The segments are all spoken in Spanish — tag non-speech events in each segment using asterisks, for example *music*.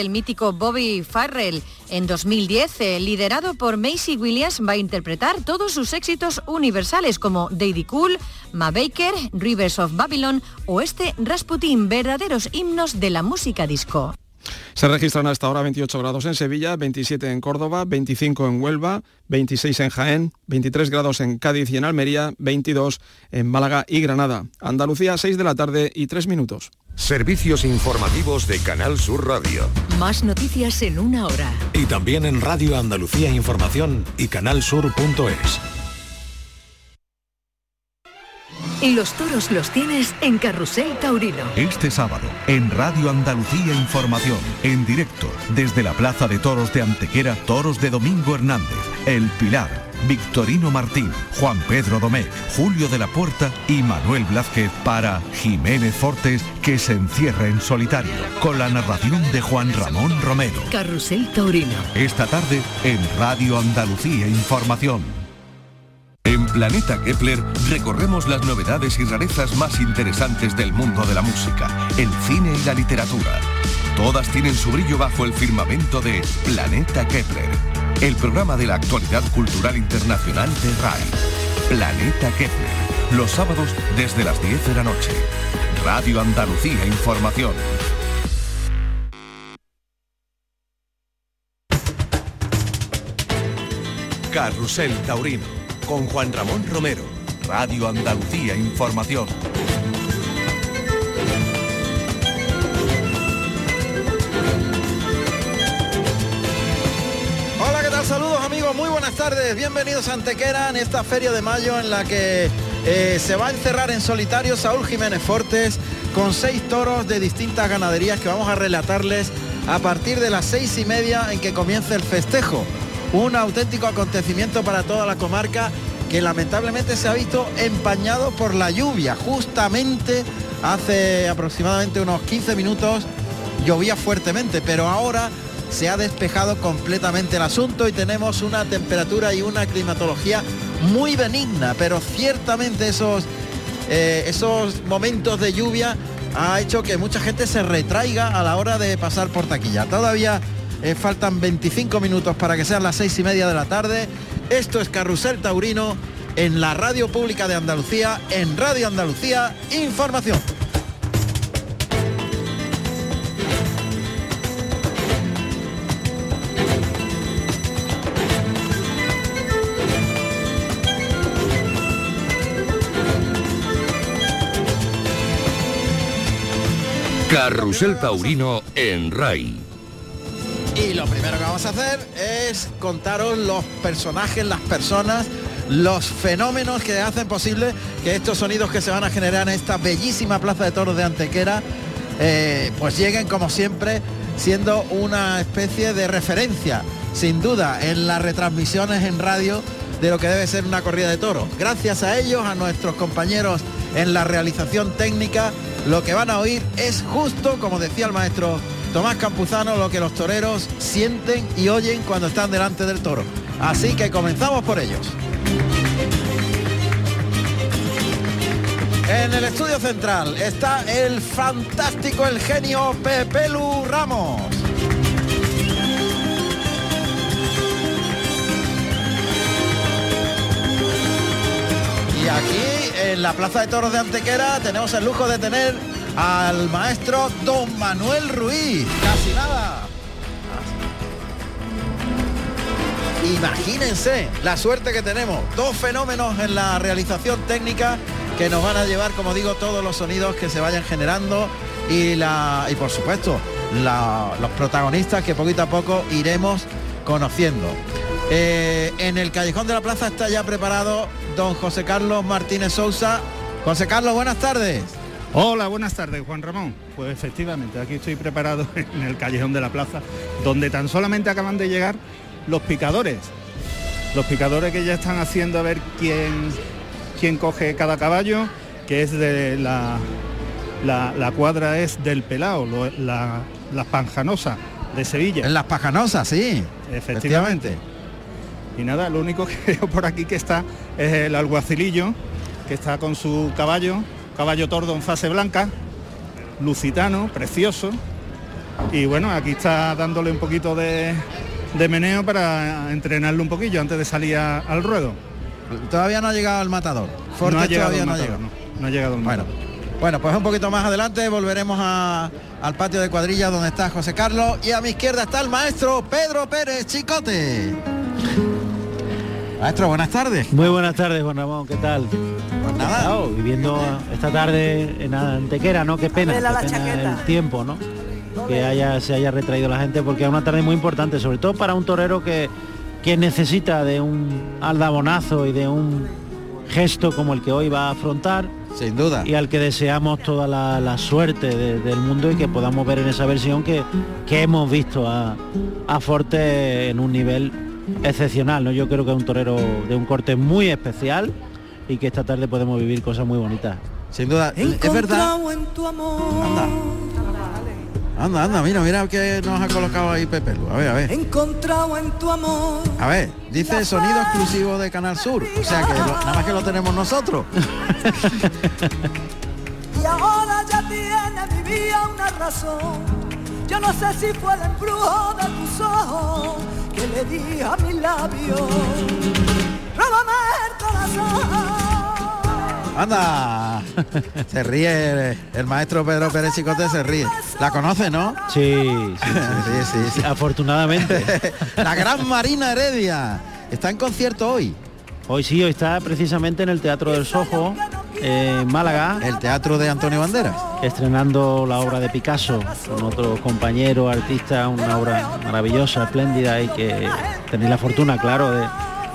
El mítico Bobby Farrell en 2010, eh, liderado por Macy Williams, va a interpretar todos sus éxitos universales como Daddy Cool, Ma Baker, Rivers of Babylon o este Rasputin, verdaderos himnos de la música disco. Se registran hasta ahora 28 grados en Sevilla, 27 en Córdoba, 25 en Huelva, 26 en Jaén, 23 grados en Cádiz y en Almería, 22 en Málaga y Granada. Andalucía, 6 de la tarde y 3 minutos. Servicios informativos de Canal Sur Radio. Más noticias en una hora. Y también en Radio Andalucía Información y canalsur.es. Y los toros los tienes en Carrusel Taurino. Este sábado, en Radio Andalucía Información, en directo, desde la Plaza de Toros de Antequera, toros de Domingo Hernández, El Pilar, Victorino Martín, Juan Pedro Domé, Julio de la Puerta y Manuel Blázquez para Jiménez Fortes que se encierra en solitario, con la narración de Juan Ramón Romero. Carrusel Taurino. Esta tarde en Radio Andalucía Información. En Planeta Kepler recorremos las novedades y rarezas más interesantes del mundo de la música, el cine y la literatura. Todas tienen su brillo bajo el firmamento de Planeta Kepler, el programa de la actualidad cultural internacional de RAI. Planeta Kepler, los sábados desde las 10 de la noche. Radio Andalucía Información. Carrusel Taurino, con Juan Ramón Romero. Radio Andalucía Información. Amigos, muy buenas tardes. Bienvenidos a Antequera en esta feria de mayo en la que eh, se va a encerrar en solitario Saúl Jiménez Fortes con seis toros de distintas ganaderías que vamos a relatarles a partir de las seis y media en que comience el festejo. Un auténtico acontecimiento para toda la comarca que lamentablemente se ha visto empañado por la lluvia. Justamente hace aproximadamente unos 15 minutos llovía fuertemente, pero ahora se ha despejado completamente el asunto y tenemos una temperatura y una climatología muy benigna, pero ciertamente esos, eh, esos momentos de lluvia ha hecho que mucha gente se retraiga a la hora de pasar por taquilla. Todavía eh, faltan 25 minutos para que sean las seis y media de la tarde. Esto es Carrusel Taurino en la radio pública de Andalucía, en Radio Andalucía Información. Carrusel Taurino en RAI. Y lo primero que vamos a hacer es contaros los personajes, las personas, los fenómenos que hacen posible que estos sonidos que se van a generar en esta bellísima plaza de toros de Antequera, eh, pues lleguen como siempre siendo una especie de referencia, sin duda, en las retransmisiones en radio de lo que debe ser una corrida de toros. Gracias a ellos, a nuestros compañeros en la realización técnica, lo que van a oír es justo, como decía el maestro Tomás Campuzano, lo que los toreros sienten y oyen cuando están delante del toro. Así que comenzamos por ellos. En el estudio central está el fantástico, el genio Pepelu Ramos. Aquí en la Plaza de Toros de Antequera tenemos el lujo de tener al maestro Don Manuel Ruiz. Casi nada. Imagínense la suerte que tenemos. Dos fenómenos en la realización técnica que nos van a llevar, como digo, todos los sonidos que se vayan generando y, la, y por supuesto los protagonistas que poquito a poco iremos conociendo. Eh, en el callejón de la plaza está ya preparado don José Carlos Martínez Sousa. José Carlos, buenas tardes. Hola, buenas tardes, Juan Ramón. Pues efectivamente, aquí estoy preparado *laughs* en el callejón de la plaza, donde tan solamente acaban de llegar los picadores. Los picadores que ya están haciendo a ver quién, quién coge cada caballo, que es de la, la, la cuadra es del Pelao, lo- la, la Panjanosa de Sevilla. En las Pajanosas, sí. Efectivamente. Y nada, lo único que *laughs* veo por aquí que está es el alguacilillo, que está con su caballo, caballo tordo en fase blanca, lucitano, precioso. y bueno, aquí está dándole un poquito de, de meneo para entrenarlo un poquillo antes de salir a- al ruedo. Todavía no ha llegado el matador. Fortes no ha llegado todavía el no ha matador, llegado. no, no ha llegado el Bueno, matador. bueno, pues un poquito más adelante volveremos a- al patio de cuadrillas donde está José Carlos y a mi izquierda está el maestro Pedro Pérez Chicote. Maestro, buenas tardes. Muy buenas tardes, Juan Ramón, ¿qué tal? Pues nada. Viviendo esta tarde en Antequera, ¿no? Qué pena, qué pena el tiempo, ¿no? Que haya, se haya retraído la gente porque es una tarde muy importante, sobre todo para un torero que, que necesita de un aldabonazo y de un gesto como el que hoy va a afrontar. Sin duda. Y al que deseamos toda la, la suerte de- del mundo y que podamos ver en esa versión que, que hemos visto a, a Forte en un nivel excepcional. ¿no? Yo creo que es un torero de un corte muy especial y que esta tarde podemos vivir cosas muy bonitas. Sin duda, es verdad. Anda. Anda, anda, mira, mira que nos ha colocado ahí Pepe Lu. A ver, a ver. Encontrado en tu amor. A ver, dice sonido exclusivo de Canal Sur. O sea que lo- nada más que lo tenemos nosotros. *laughs* Y ahora ya tiene mi vida una razón. Yo no sé si fue el embrujo de tus ojos que le di a mis labios. Róbame el corazón. Anda. *laughs* Se ríe el, el maestro Pedro Pérez Chicote, se ríe. ¿La conoce, no? *laughs* Sí, sí, sí, sí, sí. Afortunadamente. *laughs* La gran Marina Heredia. Está en concierto hoy. Hoy sí, hoy está precisamente en el Teatro del Sojo, en Málaga. El teatro de Antonio Banderas. Estrenando la obra de Picasso con otro compañero, artista, una obra maravillosa, espléndida y que tenéis la fortuna, claro, de,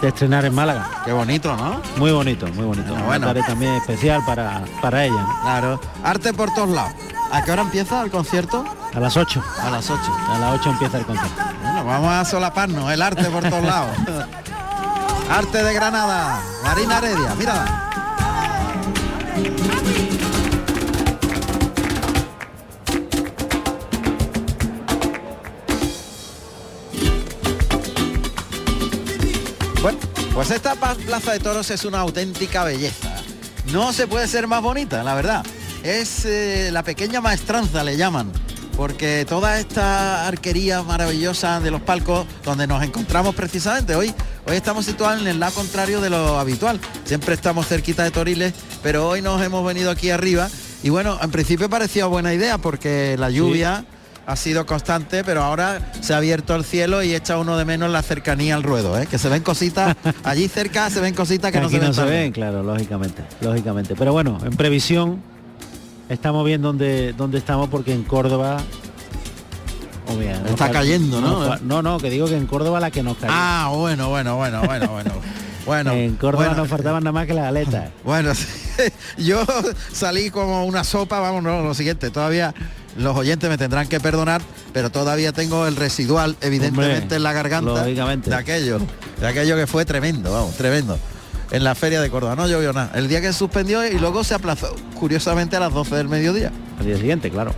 de estrenar en Málaga. Qué bonito, ¿no? Muy bonito, muy bonito. Bueno, bueno. también especial para, para ella. ¿no? Claro. Arte por todos lados. ¿A qué hora empieza el concierto? A las 8. A las 8. A las 8 empieza el concierto. Bueno, vamos a solaparnos, el arte por todos lados. *laughs* arte de Granada, Marina Heredia, mira. Pues esta plaza de toros es una auténtica belleza. No se puede ser más bonita, la verdad. Es eh, la pequeña maestranza, le llaman. Porque toda esta arquería maravillosa de los palcos donde nos encontramos precisamente hoy, hoy estamos situados en el lado contrario de lo habitual. Siempre estamos cerquita de Toriles, pero hoy nos hemos venido aquí arriba. Y bueno, en principio parecía buena idea porque la lluvia ha sido constante, pero ahora se ha abierto el cielo y echa uno de menos la cercanía al ruedo, ¿eh? que se ven cositas, *laughs* allí cerca se ven cositas que no Aquí se ven. no se ven, claro, lógicamente, lógicamente. Pero bueno, en previsión estamos bien donde, donde estamos porque en Córdoba... oh, Está cayendo, ¿no? No, no, que digo que en Córdoba la que nos cayó. Ah, bueno, bueno, bueno, bueno, bueno. *laughs* Bueno, en Córdoba bueno. nos faltaban nada más que las aletas. *laughs* Bueno, yo salí como una sopa, vamos, no, lo siguiente, todavía los oyentes me tendrán que perdonar, pero todavía tengo el residual, evidentemente, Hombre, en la garganta de aquello, de aquello que fue tremendo, vamos, tremendo. En la feria de Córdoba no llovió nada. El día que se suspendió y luego se aplazó, curiosamente, a las 12 del mediodía. Al día siguiente, claro.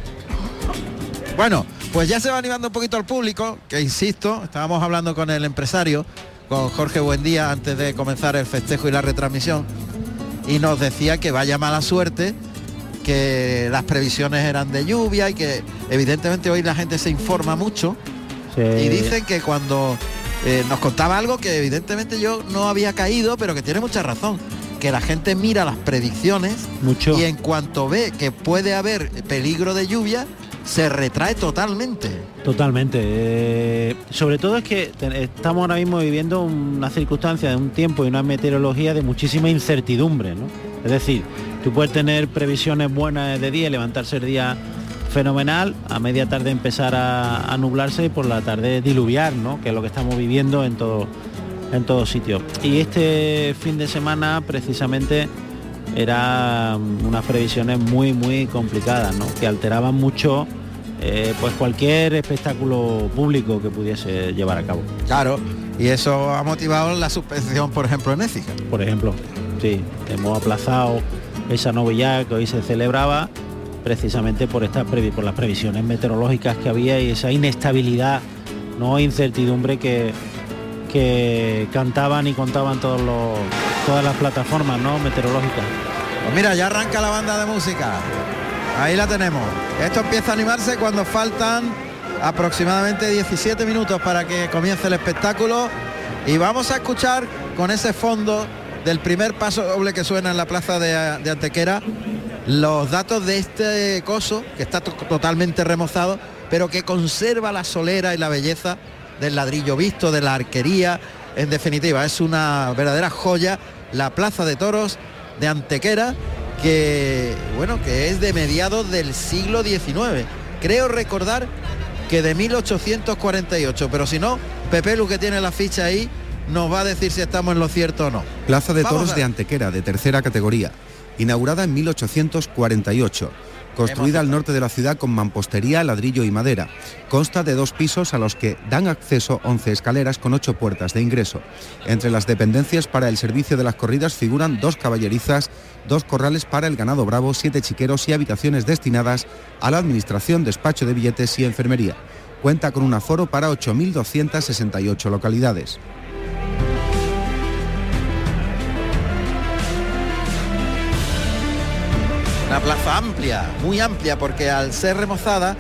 Bueno, pues ya se va animando un poquito al público, que insisto, estábamos hablando con el empresario, con Jorge Buendía, antes de comenzar el festejo y la retransmisión, y nos decía que vaya mala suerte, que las previsiones eran de lluvia y que evidentemente hoy la gente se informa mucho y dicen que cuando eh, nos contaba algo que evidentemente yo no había caído, pero que tiene mucha razón, que la gente mira las predicciones Mucho. y en cuanto ve que puede haber peligro de lluvia, se retrae totalmente. Totalmente. eh, sobre todo es que estamos ahora mismo viviendo una circunstancia de un tiempo y una meteorología de muchísima incertidumbre, ¿no? Es decir, tú puedes tener previsiones buenas de día y levantarse el día fenomenal, a media tarde empezar a, a nublarse y por la tarde diluviar, ¿no? Que es lo que estamos viviendo en todo en todos sitios. Y este fin de semana precisamente eran unas previsiones muy muy complicadas, ¿no? Que alteraban mucho eh, pues cualquier espectáculo público que pudiese llevar a cabo. Claro, y eso ha motivado la suspensión, por ejemplo, en Écija. Por ejemplo, sí, hemos aplazado esa novillada que hoy se celebraba precisamente por estas por las previsiones meteorológicas que había y esa inestabilidad, no incertidumbre que, que cantaban y contaban todas las plataformas ¿no? meteorológicas. Pues mira, ya arranca la banda de música. Ahí la tenemos. Esto empieza a animarse cuando faltan aproximadamente 17 minutos para que comience el espectáculo y vamos a escuchar con ese fondo del primer paso doble que suena en la plaza de, Antequera los datos de este coso que está to- totalmente remozado pero que conserva la solera y la belleza del ladrillo visto, de la arquería. En definitiva, es una verdadera joya la Plaza de Toros de Antequera, que bueno, que es de mediados del siglo XIX. Creo recordar que de 1848, pero si no, Pepe Lu que tiene la ficha ahí nos va a decir si estamos en lo cierto o no. Plaza de Vamos Toros de Antequera, de tercera categoría, inaugurada en 1848. Construida al norte de la ciudad con mampostería, ladrillo y madera. Consta de dos pisos a los que dan acceso 11 escaleras con ocho puertas de ingreso. Entre las dependencias para el servicio de las corridas figuran dos caballerizas, dos corrales para el ganado bravo, siete chiqueros y habitaciones destinadas a la administración, despacho de billetes y enfermería. Cuenta con un aforo para 8.268 localidades. Una plaza amplia, muy amplia, porque al ser remozada,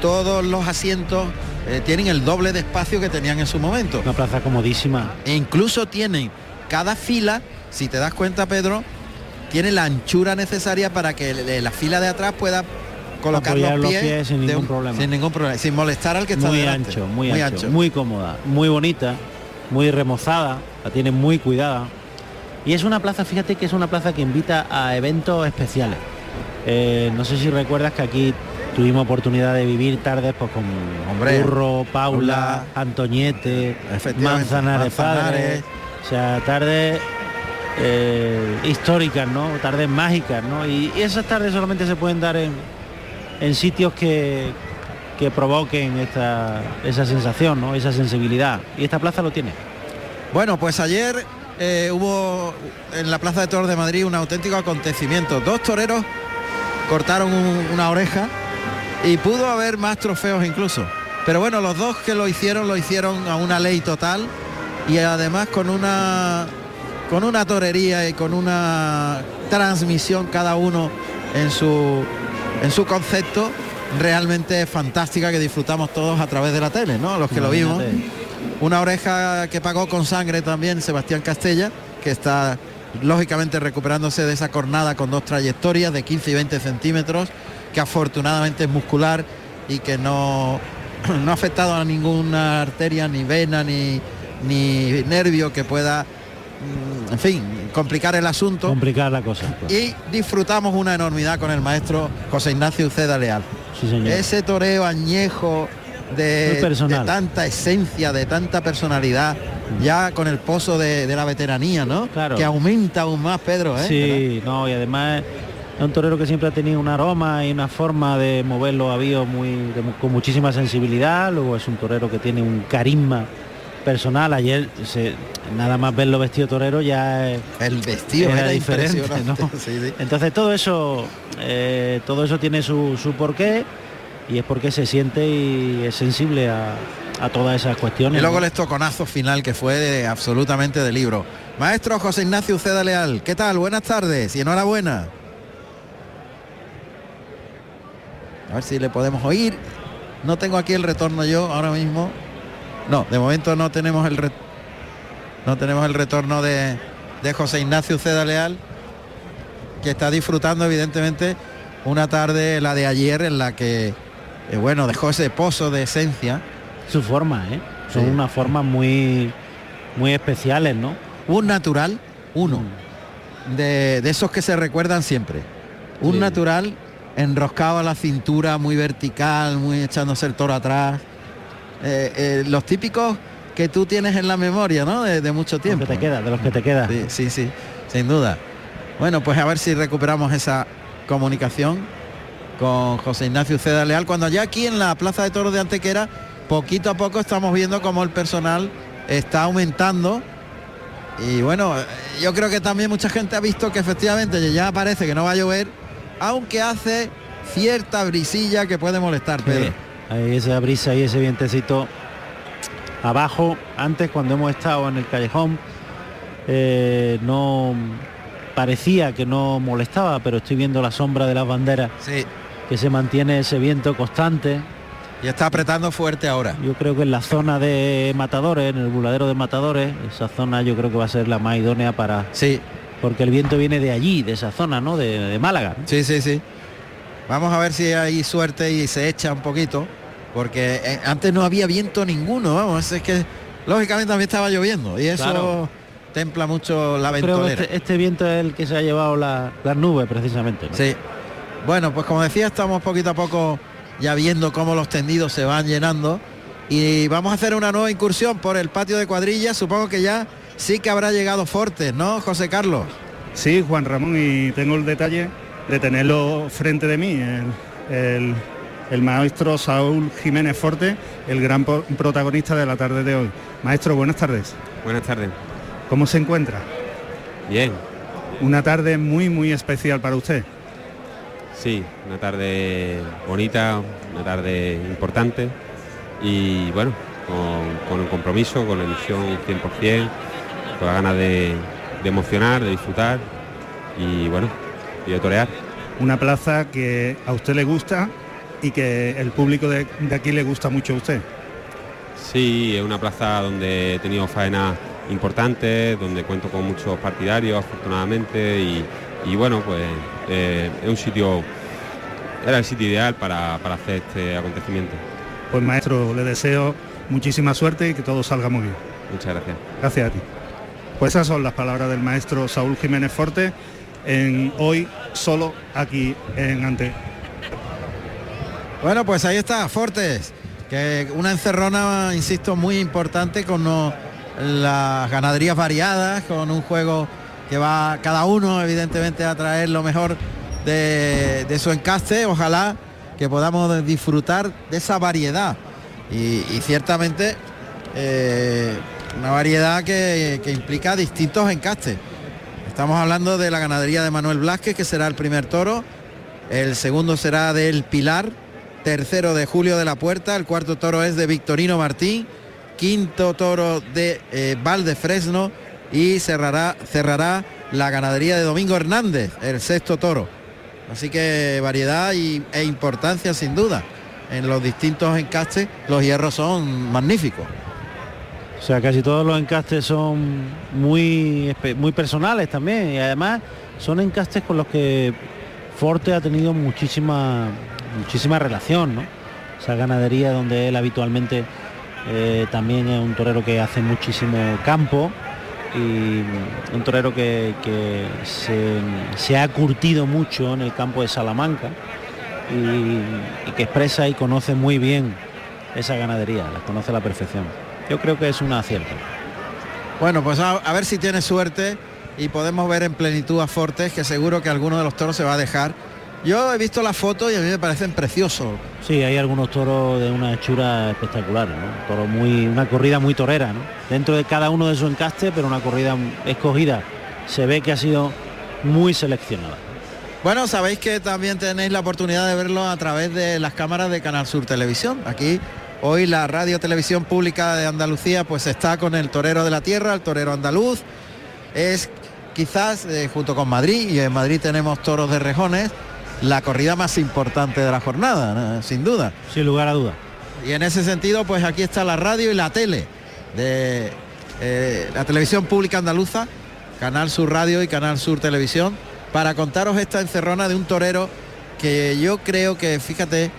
todos los asientos eh, tienen el doble de espacio que tenían en su momento. Una plaza comodísima. E incluso tienen cada fila, si te das cuenta, Pedro, tiene la anchura necesaria para que la fila de atrás pueda colocar los los pies, sin ningún un- problema. Sin ningún problema, sin molestar al que está muy delante. ancho, muy, ancho, muy cómoda, muy bonita, muy remozada, la tiene muy cuidada. Y es una plaza, fíjate que es una plaza que invita a eventos especiales. Eh, no sé si recuerdas que aquí tuvimos oportunidad de vivir tardes pues con Hombre, Curro, Paula, Paula, Antoñete, Manzanares, Manzanares. Padres. O sea, tardes eh, históricas, ¿no? Tardes mágicas, ¿no? Y, y esas tardes solamente se pueden dar en, en sitios que, que provoquen esta, esa sensación, ¿no? esa sensibilidad. Y esta plaza lo tiene. Bueno, pues ayer eh, hubo en la Plaza de Toros de Madrid un auténtico acontecimiento. Dos toreros cortaron un- una oreja y pudo haber más trofeos incluso. Pero bueno, los dos que lo hicieron lo hicieron a una ley total y además con una con una torería y con una transmisión cada uno en su en su concepto realmente fantástica que disfrutamos todos a través de la tele, ¿no? Los que lo vimos. Una oreja que pagó con sangre también Sebastián Castella, que está lógicamente recuperándose de esa cornada con dos trayectorias de 15 y 20 centímetros, que afortunadamente es muscular y que no, *clears throat* no ha afectado a ninguna arteria, ni vena, ni, ni nervio que pueda, mm, en fin, complicar el asunto. Complicar la cosa. Y disfrutamos una enormidad con el maestro José Ignacio Uceda Leal. Sí, señor. Ese toreo añejo de, tanta esencia, de tanta personalidad, ya con el pozo de, de la veteranía, ¿no? Claro. Que aumenta aún más, Pedro, ¿eh? Sí, no, y además es un torero que siempre ha tenido un aroma y una forma de mover los avíos muy, de con muchísima sensibilidad, luego es un torero que tiene un carisma personal, ayer se- nada más verlo vestido torero ya El vestido era era diferente. ¿no? *laughs* Sí, sí. Entonces todo eso, eh, todo eso tiene su, su porqué y es porque se siente y es sensible a, a todas esas cuestiones. Y luego el estoconazo final que fue de- absolutamente de libro. Maestro José Ignacio Uceda Leal, ¿qué tal? Buenas tardes y enhorabuena. A ver si le podemos oír. No tengo aquí el retorno yo ahora mismo. No, de momento no tenemos el re- no tenemos el retorno de, de José Ignacio Uceda Leal, que está disfrutando evidentemente una tarde, la de ayer, en la que eh, bueno, dejó ese pozo de esencia. Su forma, ¿eh? Son Sí. unas formas muy, muy especiales, ¿no? Un natural, uno, de, de esos que se recuerdan siempre. Un Sí. natural enroscado a la cintura, muy vertical, muy echándose el toro atrás. Eh, eh, los típicos que tú tienes en la memoria, ¿no? De, de mucho tiempo. que te queda, de los que te queda. Sí, sí, sí, sin duda. Bueno, pues a ver si recuperamos esa comunicación con José Ignacio Ceda Leal, cuando ya aquí en la Plaza de Toros de Antequera, poquito a poco estamos viendo cómo el personal está aumentando. Y bueno, eh, yo creo que también mucha gente ha visto que efectivamente ya parece que no va a llover, aunque hace cierta brisilla que puede molestar, Pedro. Sí, Ahí esa brisa y ese vientecito abajo. Antes cuando hemos estado en el callejón eh, no parecía que no molestaba, pero estoy viendo la sombra de las banderas Sí, que se mantiene ese viento constante Y está apretando fuerte ahora. Yo creo que en la zona de matadores, en el buladero de matadores, esa zona yo creo que va a ser la más idónea para. Sí. Porque el viento viene de allí, de esa zona, ¿no? De, de Málaga. ¿no? Sí, sí, sí. Vamos a ver si hay suerte y se echa un poquito. Porque eh, antes no había viento ninguno, vamos, es que lógicamente también estaba lloviendo y eso Claro. templa mucho la Creo que ventolera. este, este viento es el que se ha llevado la- las nubes precisamente. ¿no? Sí. Bueno, pues como decía, estamos poquito a poco ya viendo cómo los tendidos se van llenando y vamos a hacer una nueva incursión por el patio de cuadrillas. Supongo que ya sí que habrá llegado Fortes, ¿no, José Carlos? Sí, Juan Ramón, y tengo el detalle de tenerlo frente de mí, el, el- el maestro Saúl Jiménez Forte, el gran protagonista de la tarde de hoy. Maestro, buenas tardes. Buenas tardes. ¿Cómo se encuentra? Bien, Una tarde muy, muy especial para usted. Sí, una tarde bonita, una tarde importante y bueno, con, con un compromiso, con la ilusión 100%, con la ganas de, de emocionar, de disfrutar y bueno, y de torear. Una plaza que a usted le gusta y que el público de, de aquí le gusta mucho a usted. Sí, es una plaza donde he tenido faenas importantes, donde cuento con muchos partidarios afortunadamente y, y bueno, pues eh, es un sitio, era el sitio ideal para, para hacer este acontecimiento. Pues maestro, le deseo muchísima suerte y que todo salga muy bien. Muchas gracias. Gracias a ti. Pues esas son las palabras del maestro Saúl Jiménez Forte en hoy solo aquí en Ante. Bueno, pues ahí está, Fortes, que una encerrona, insisto, muy importante con no- las ganaderías variadas, con un juego que va cada uno evidentemente a traer lo mejor de, de su encaste, ojalá que podamos disfrutar de esa variedad. Y, ciertamente eh, una variedad que, que implica distintos encastes. Estamos hablando de la ganadería de Manuel Blasquez, que será el primer toro. El segundo será del Pilar. Tercero de Julio de la Puerta. El cuarto toro es de Victorino Martín. Quinto toro de eh, Valdefresno. Y cerrará, cerrará la ganadería de Domingo Hernández, el sexto toro. Así que variedad y, e importancia sin duda. En los distintos encastes los hierros son magníficos. O sea, casi todos los encastes son muy, muy personales también y además son encastes con los que Forte ha tenido muchísima, muchísima relación, ¿no? Esa ganadería donde él habitualmente eh, también es un torero que hace muchísimo campo y un torero que, se, ha curtido mucho en el campo de Salamanca y, y que expresa y conoce muy bien esa ganadería, la conoce a la perfección. Yo creo que es un acierto. Bueno, pues a, a ver si tiene suerte y podemos ver en plenitud a Fortes, que seguro que alguno de los toros se va a dejar. Yo he visto las fotos y a mí me parecen preciosos. Sí, hay algunos toros de una hechura espectacular, ¿no? Toro muy, una corrida muy torera, ¿no? Dentro de cada uno de su encaste, pero una corrida escogida. Se ve que ha sido muy seleccionada. Bueno, sabéis que también tenéis la oportunidad de verlo a través de las cámaras de Canal Sur Televisión. Aquí hoy la Radio Televisión Pública de Andalucía pues está con el torero de la tierra, el torero andaluz. Es quizás eh, junto con Madrid y en Madrid tenemos toros de rejones, la corrida más importante de la jornada, ¿no? sin duda. Sin lugar a duda. Y en ese sentido, pues aquí está la radio y la tele de eh, la televisión pública andaluza, Canal Sur Radio y Canal Sur Televisión, para contaros esta encerrona de un torero que yo creo que, fíjate,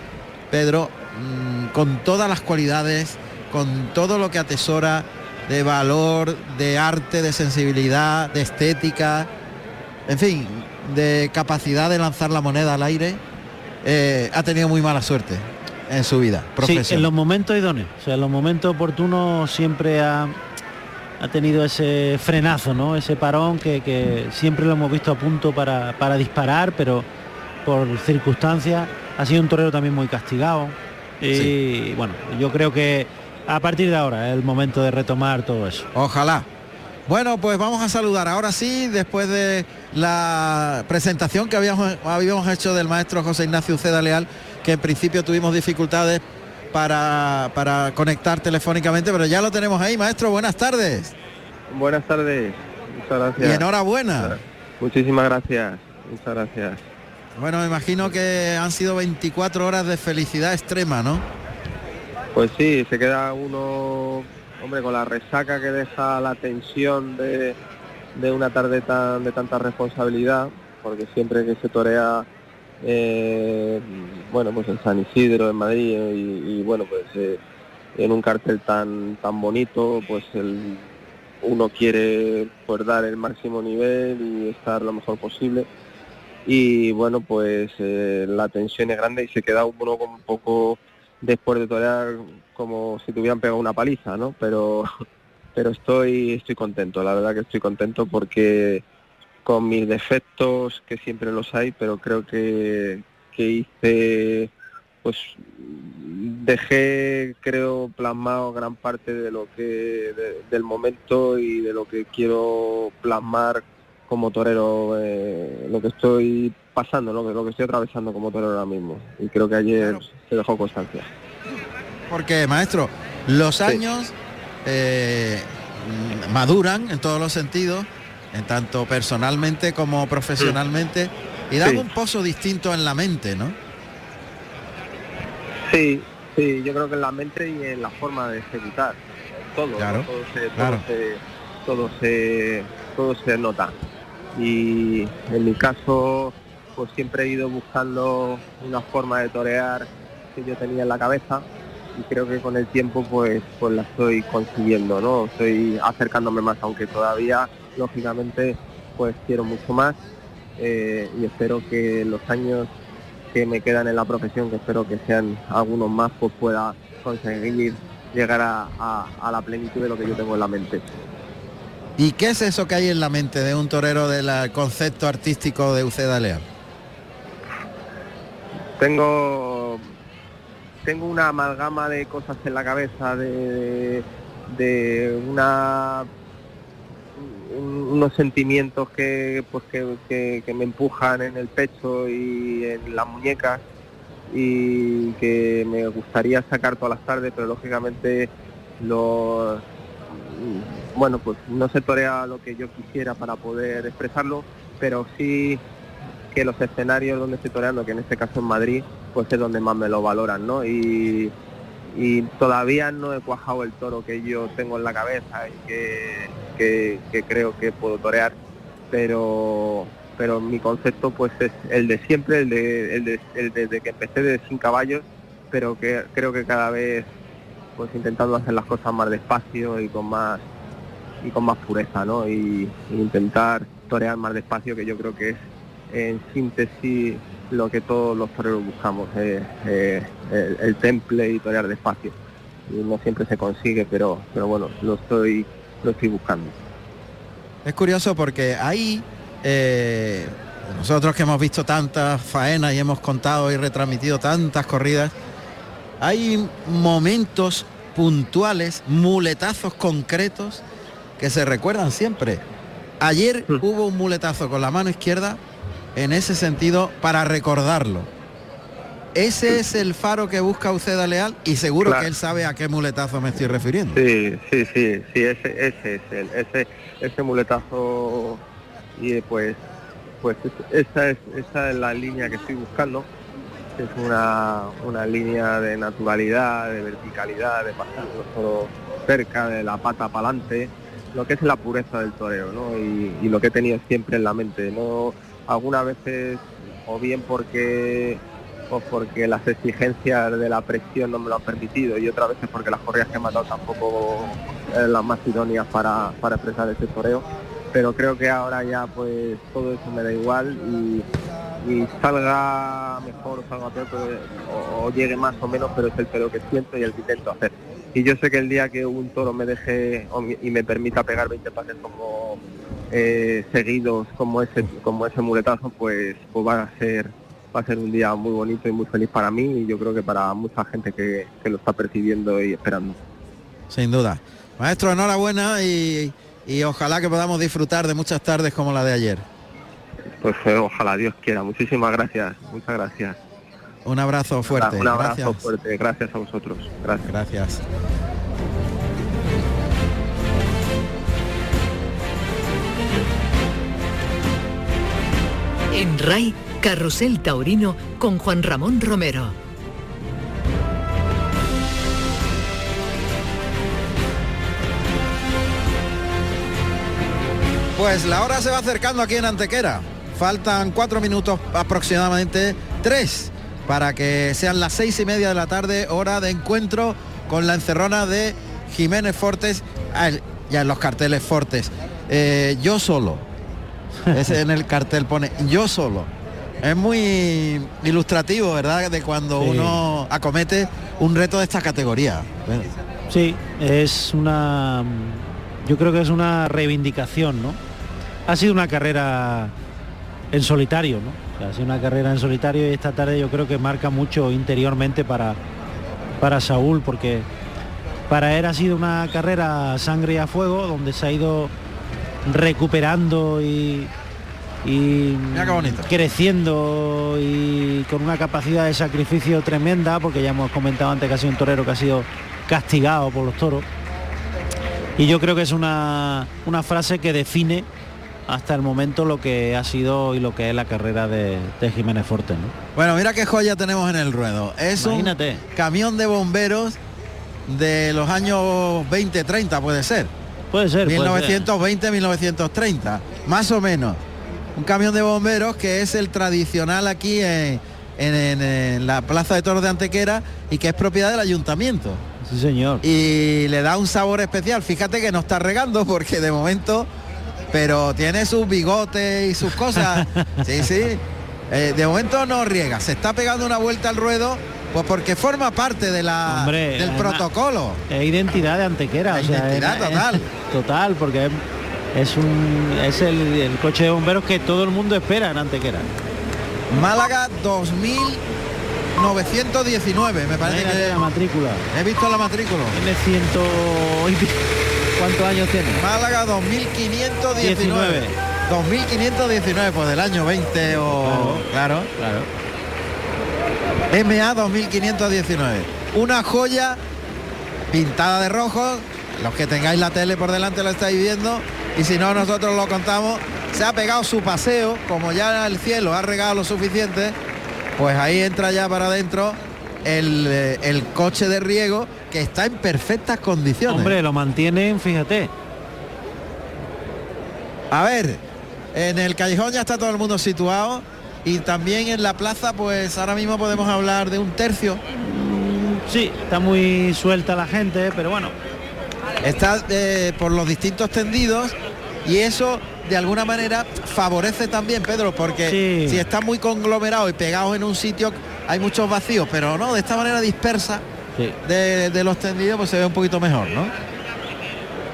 Pedro, mm, con todas las cualidades, con todo lo que atesora de valor, de arte, de sensibilidad, de estética, en fin, de capacidad de lanzar la moneda al aire, eh, ha tenido muy mala suerte en su vida Sí, profesional. en los momentos idóneos, o sea, en los momentos oportunos siempre ha, ha tenido ese frenazo, ¿no? Ese parón que, que siempre lo hemos visto a punto para, para disparar, pero por circunstancias ha sido un torero también muy castigado. Y bueno, yo creo que a partir de ahora es el momento de retomar todo eso. Ojalá. Bueno, pues vamos a saludar ahora sí, después de la presentación que habíamos, habíamos hecho del maestro José Ignacio Uceda Leal, que en principio tuvimos dificultades para, para conectar telefónicamente, pero ya lo tenemos ahí. Maestro, buenas tardes. Buenas tardes, muchas gracias. Y enhorabuena. Muchísimas gracias, muchas gracias. Bueno, me imagino que han sido 24 horas de felicidad extrema, ¿no? Pues sí, se queda uno, hombre, con la resaca que deja la tensión de, de una tarde tan, de tanta responsabilidad, porque siempre que se torea, eh, bueno, pues en San Isidro, en Madrid, y, y bueno, pues eh, en un cartel tan, tan bonito, pues el, uno quiere pues dar el máximo nivel y estar lo mejor posible. Y bueno pues eh, la tensión es grande y se queda uno como un poco después de torear como si tuvieran pegado una paliza no pero *laughs* pero estoy estoy contento la verdad que estoy contento porque con mis defectos que siempre los hay pero creo que, que hice pues dejé creo plasmado gran parte de lo que de- del momento y de lo que quiero plasmar como torero eh, lo que estoy pasando lo que lo que estoy atravesando como torero ahora mismo. Y creo que ayer se dejó constancia Porque, maestro, los años eh, maduran en todos los sentidos, en tanto personalmente como profesionalmente, y dan Sí. un pozo distinto en la mente, ¿no? Sí, sí, yo creo que en la mente y en la forma de ejecutar. Todo, ¿no? Claro, todo, se, todo, claro. se, todo, se, todo se nota. Y en mi caso, pues siempre he ido buscando una forma de torear que yo tenía en la cabeza y creo que con el tiempo pues pues la estoy consiguiendo, ¿no? Estoy acercándome más, aunque todavía lógicamente pues quiero mucho más eh, y espero que los años que me quedan en la profesión, que espero que sean algunos más, pues pueda conseguir llegar a, a- a la plenitud de lo que yo tengo en la mente. ¿Y qué es eso que hay en la mente de un torero del concepto artístico de Uceda Leal? Tengo tengo una amalgama de cosas en la cabeza, de, de una un- unos sentimientos que pues que, que- me empujan en el pecho y en las muñecas y que me gustaría sacar todas las tardes, pero lógicamente los bueno pues no se torea lo que yo quisiera para poder expresarlo, pero sí que los escenarios donde estoy toreando, que en este caso en Madrid, pues es donde más me lo valoran, ¿no? Y, y todavía no he cuajado el toro que yo tengo en la cabeza y que, que- creo que puedo torear, pero pero mi concepto pues es el de siempre, el de, el de, el desde que empecé de sin caballos, pero que creo que cada vez pues intentando hacer las cosas más despacio y con más y con más pureza, ¿no? Y intentar torear más despacio, que yo creo que es en síntesis lo que todos los toreros buscamos, eh, eh, el, el temple y torear despacio. Y no siempre se consigue, pero, pero bueno, lo estoy, lo estoy buscando. Es curioso porque ahí eh, nosotros que hemos visto tantas faenas y hemos contado y retransmitido tantas corridas, hay momentos puntuales, muletazos concretos que se recuerdan siempre. Ayer hubo un muletazo con la mano izquierda en ese sentido para recordarlo. Ese es el faro que busca Uceda Leal y seguro Claro. que él sabe a qué muletazo me estoy refiriendo. Sí, sí, sí, sí, ese, ese es el, ese, ese muletazo y eh, pues, pues es- esa es, esa es la línea que estoy buscando. Es una, una línea de naturalidad, de verticalidad, de pasar los toros cerca de la pata para adelante, lo que es la pureza del toreo, ¿no? Y, y lo que he tenido siempre en la mente, ¿no? Algunas veces, o bien porque o porque las exigencias de la presión no me lo han permitido y otras veces porque las corridas que he matado tampoco eran las más idóneas para, para expresar ese toreo. Pero creo que ahora ya pues todo eso me da igual y, salga mejor o salga peor pero- o, llegue más o menos pero es el toreo que siento y el que intento hacer. Y yo sé que el día que un toro me deje y me permita pegar 20 pases como eh, seguidos como ese como ese muletazo pues pues va a ser va a ser un día muy bonito y muy feliz para mí y yo creo que para mucha gente que, que lo está percibiendo y esperando. Sin duda. Maestro, enhorabuena y, y ojalá que podamos disfrutar de muchas tardes como la de ayer. Pues eh, ojalá Dios quiera. Muchísimas gracias. Muchas gracias. Un abrazo fuerte. Un abrazo Gracias. fuerte. Gracias a vosotros. Gracias. Gracias. En RAI, Carrusel Taurino con Juan Ramón Romero. Pues la hora se va acercando aquí en Antequera. Faltan cuatro minutos, aproximadamente tres, para que sean las seis y media de la tarde, hora de encuentro con la encerrona de Jiménez Fortes, ah, ya en los carteles Fortes. Eh, yo solo, ese en el cartel pone yo solo. Es muy ilustrativo, ¿verdad? De cuando Sí. uno acomete un reto de esta categoría. Sí, es una. Yo creo que es una reivindicación, ¿no? Ha sido una carrera en solitario, ¿no? O sea, ha sido una carrera en solitario y esta tarde yo creo que marca mucho interiormente para, para Saúl, porque para él ha sido una carrera sangre y a fuego, donde se ha ido recuperando y, y creciendo y con una capacidad de sacrificio tremenda, porque ya hemos comentado antes que ha sido un torero que ha sido castigado por los toros. Y yo creo que es una, una frase que define hasta el momento lo que ha sido y lo que es la carrera de, de Jiménez Fortes. ¿no? Bueno, mira qué joya tenemos en el ruedo. Es Imagínate. un camión de bomberos de los años 20-30, puede ser. Puede ser. puede ser. 1920-1930, más o menos. Un camión de bomberos que es el tradicional aquí en, en- en- en la Plaza de Toros de Antequera y que es propiedad del ayuntamiento. Sí, señor. Y le da un sabor especial. Fíjate que no está regando porque de momento, pero tiene sus bigotes y sus cosas. *laughs* sí, sí. Eh, de momento no riega. Se está pegando una vuelta al ruedo, pues porque forma parte de la, Hombre, del protocolo. Es identidad de Antequera. o sea, identidad es- total. es- total, porque es, es un es el, el coche de bomberos que todo el mundo espera en Antequera. Málaga 2919, me parece que la matrícula. he visto la matrícula. Tiene ciento. ¿Cuántos años tiene? Málaga 2519. 19. 2519, pues del año 20 o claro, claro. MA 2519. Una joya pintada de rojo. Los que tengáis la tele por delante lo estáis viendo. Y si no, nosotros lo contamos. Se ha pegado su paseo, como ya el cielo ha regado lo suficiente, pues ahí entra ya para adentro el, eh, el coche de riego que está en perfectas condiciones. Hombre, lo mantienen, fíjate. A ver, en el callejón ya está todo el mundo situado y también en la plaza pues ahora mismo podemos hablar de un tercio. Sí, está muy suelta la gente, pero bueno. Está eh, por los distintos tendidos y eso de alguna manera favorece también, Pedro, porque Sí. si está muy conglomerado y pegados en un sitio hay muchos vacíos, pero no, de esta manera dispersa Sí. de, de los tendidos pues se ve un poquito mejor, ¿no?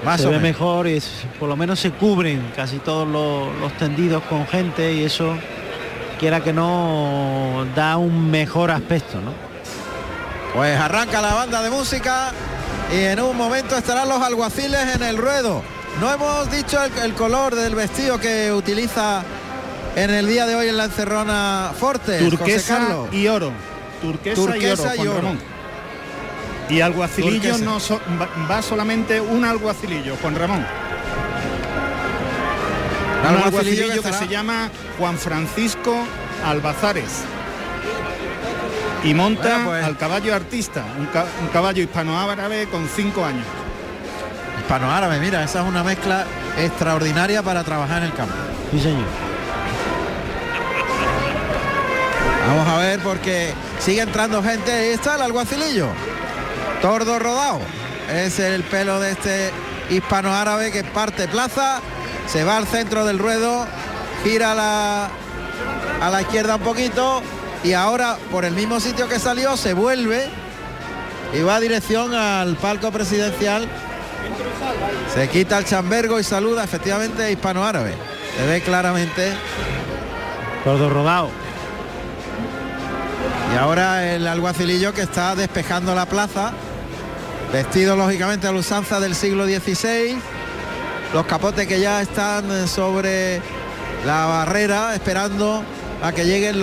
Más se o ve menos. mejor y es- por lo menos se cubren casi todos los, los tendidos con gente y eso quiera que no da un mejor aspecto, ¿no? Pues arranca la banda de música y en un momento estarán los alguaciles en el ruedo. No hemos dicho el, el color del vestido que utiliza en el día de hoy en la encerrona Fortes, José Turquesa y oro. Turquesa, Turquesa y y oro, Juan oro. Ramón. Y alguacilillo Turquesa. no so- va, va solamente un alguacilillo, Juan Ramón. Un Alguacilillo que se llama Juan Francisco Albazares. Y monta Bueno, pues. al caballo artista, un, ca- un caballo hispano-árabe con cinco años. Hispano-árabe, mira, esa es una mezcla extraordinaria para trabajar en el campo. Sí, señor. Vamos a ver porque sigue entrando gente. Ahí está el alguacilillo. Tordo rodado. Es el pelo de este hispano-árabe que parte plaza. Se va al centro del ruedo. Gira a la, a la izquierda un poquito. Y ahora por el mismo sitio que salió se vuelve. Y va dirección al palco presidencial. Se quita el chambergo y saluda efectivamente hispano-árabe. Se ve claramente. Todo rodado. Y ahora el alguacilillo que está despejando la plaza, vestido lógicamente a la usanza del siglo XVI, los capotes que ya están sobre la barrera esperando a que lleguen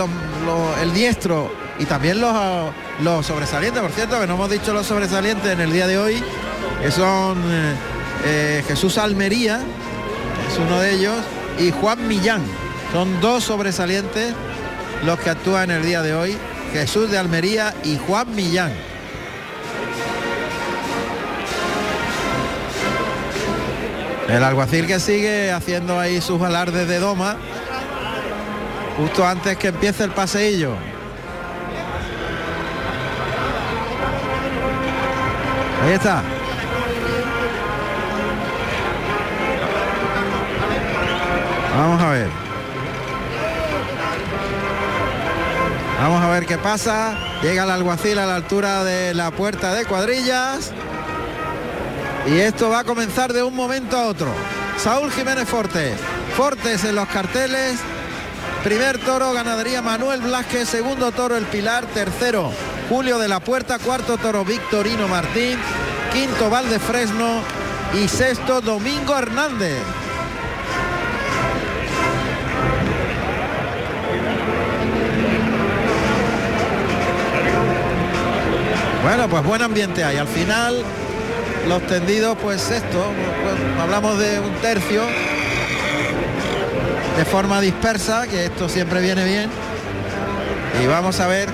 el diestro y también los, los sobresalientes, por cierto, que no hemos dicho los sobresalientes en el día de hoy, que son eh, eh, Jesús Almería, es uno de ellos, y Juan Millán. Son dos sobresalientes los que actúan el día de hoy, Jesús de Almería y Juan Millán. El alguacil que sigue haciendo ahí sus alardes de doma. Justo antes que empiece el paseillo. Ahí está. Vamos a ver. Vamos a ver qué pasa. Llega el alguacil a la altura de la puerta de cuadrillas. Y esto va a comenzar de un momento a otro. Saúl Jiménez Fortes. Fortes en los carteles. Primer toro, ganadería Manuel Blasque. Segundo toro, El Pilar. Tercero, Julio de la Puerta. Cuarto toro, Victorino Martín. Quinto, Valdefresno. Y sexto, Domingo Hernández. Bueno, pues buen ambiente hay. Al final, los tendidos, pues esto, pues, hablamos de un tercio de forma dispersa, que esto siempre viene bien. Y vamos a ver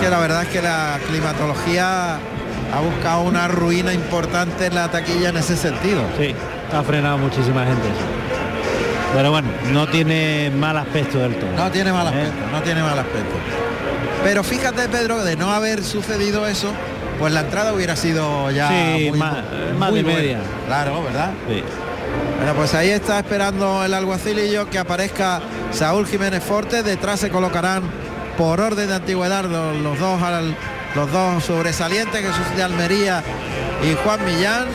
que la verdad es que la climatología ha buscado una ruina importante en la taquilla en ese sentido. Sí, ha frenado muchísima gente. Pero bueno, no tiene mal aspecto del todo. No tiene mal ¿Eh? aspecto, no tiene mal aspecto. Pero fíjate, Pedro, de no haber sucedido eso, pues la entrada hubiera sido ya Sí, muy, más- más muy de buena. media. Claro, ¿verdad? Sí. Bueno, pues ahí está esperando el alguacilillo que aparezca Saúl Jiménez Forte. Detrás se colocarán por orden de antigüedad los, los dos al- los dos sobresalientes, Jesús de Almería y Juan Millán.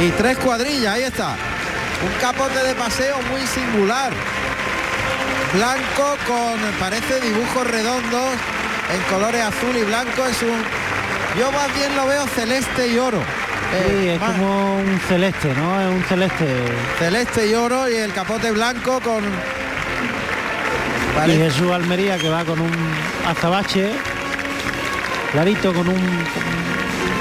Y tres cuadrillas, ahí está. Un capote de paseo muy singular. Blanco con, parece, dibujos redondos en colores azul y blanco. Es un, yo más bien lo veo celeste y oro. Sí, Eh, es más- como un celeste, ¿no? Es un celeste. celeste y oro y el capote blanco con Y Jesús Almería que va con un azabache clarito con un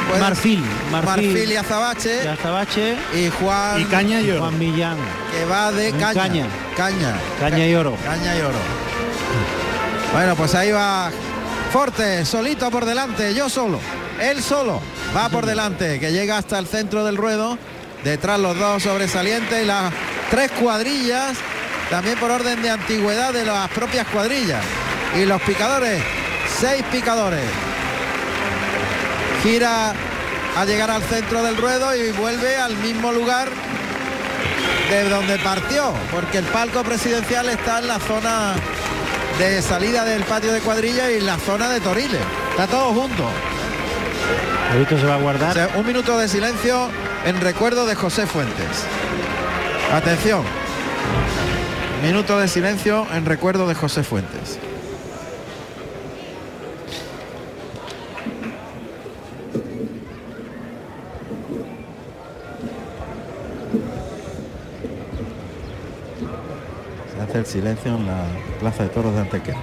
Puede- marfil, marfil, marfil y azabache y azabache y Juan Y caña y oro. Juan Millán, que va de caña. caña caña y oro. caña y oro bueno pues ahí va Forte solito por delante yo solo él solo va por delante que llega hasta el centro del ruedo detrás los dos sobresalientes y las tres cuadrillas también por orden de antigüedad de las propias cuadrillas. Y los picadores seis picadores. Gira a llegar al centro del ruedo y vuelve al mismo lugar de donde partió, porque el palco presidencial está en la zona de salida del patio de cuadrilla y la zona de Toriles. Está todo junto. Ahorita se va a O guardar. sea, un minuto de silencio en recuerdo de José Fuentes. Atención. Minuto de silencio en recuerdo de José Fuentes. El silencio en la Plaza de Toros de Antequera.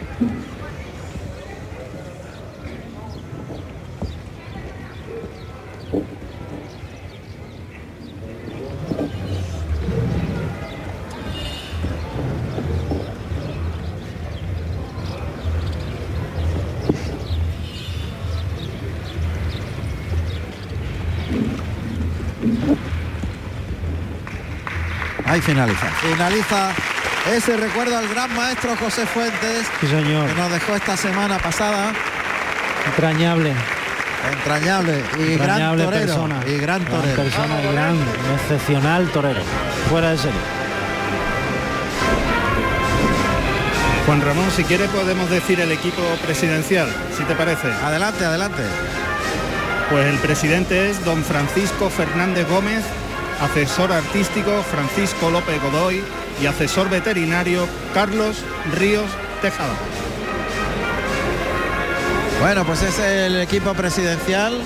Finaliza. Finaliza ese recuerdo al gran maestro José Fuentes, Sí, señor. que nos dejó esta semana pasada. Entrañable. Entrañable y entrañable gran torero. persona. Y gran torero. persona, y gran, excepcional torero. Fuera de serie. Juan Ramón, si quiere podemos decir el equipo presidencial, si te parece. Adelante, adelante. Pues el presidente es don Francisco Fernández Gómez, asesor artístico Francisco López Godoy y asesor veterinario Carlos Ríos Tejada. Bueno, pues es el equipo presidencial.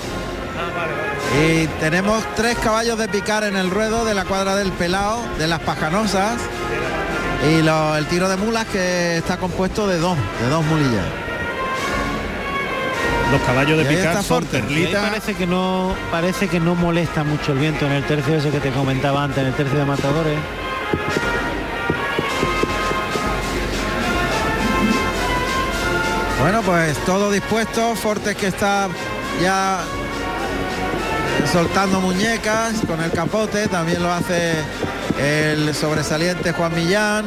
Y tenemos tres caballos de picar en el ruedo de la cuadra del Pelao, de las Pajanosas. Y lo- el tiro de mulas que está compuesto de dos, de dos mulillas. Los caballos de picar son Forte. Y ahí Perlita, parece que no parece que no molesta mucho el viento en el tercio ese que te comentaba antes, en el tercio de matadores. Bueno, pues todo dispuesto. Fortes que está ya soltando muñecas con el capote, también lo hace el sobresaliente Juan Millán,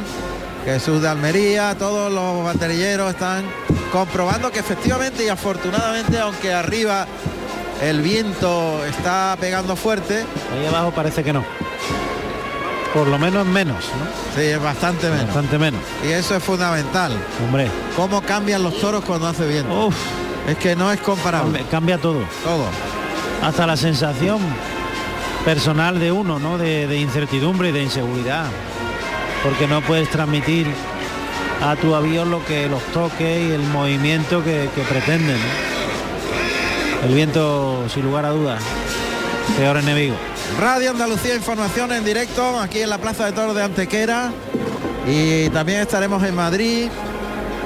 Jesús de Almería, todos los banderilleros están comprobando que efectivamente y afortunadamente, aunque arriba el viento está pegando fuerte. Ahí abajo parece que no. Por lo menos menos, ¿no? Sí, es bastante menos. Bastante menos. Y eso es fundamental. Hombre. Cómo cambian los toros cuando hace viento. Uf. Es que no es comparable. Cambia todo. Todo. Hasta la sensación personal de uno, ¿no? De, de incertidumbre y de inseguridad. Porque no puedes transmitir a tu avión lo que los toques y el movimiento que, que pretenden. ¿no? El viento, sin lugar a dudas, peor enemigo. Radio Andalucía Información en directo aquí en la Plaza de Toros de Antequera y también estaremos en Madrid.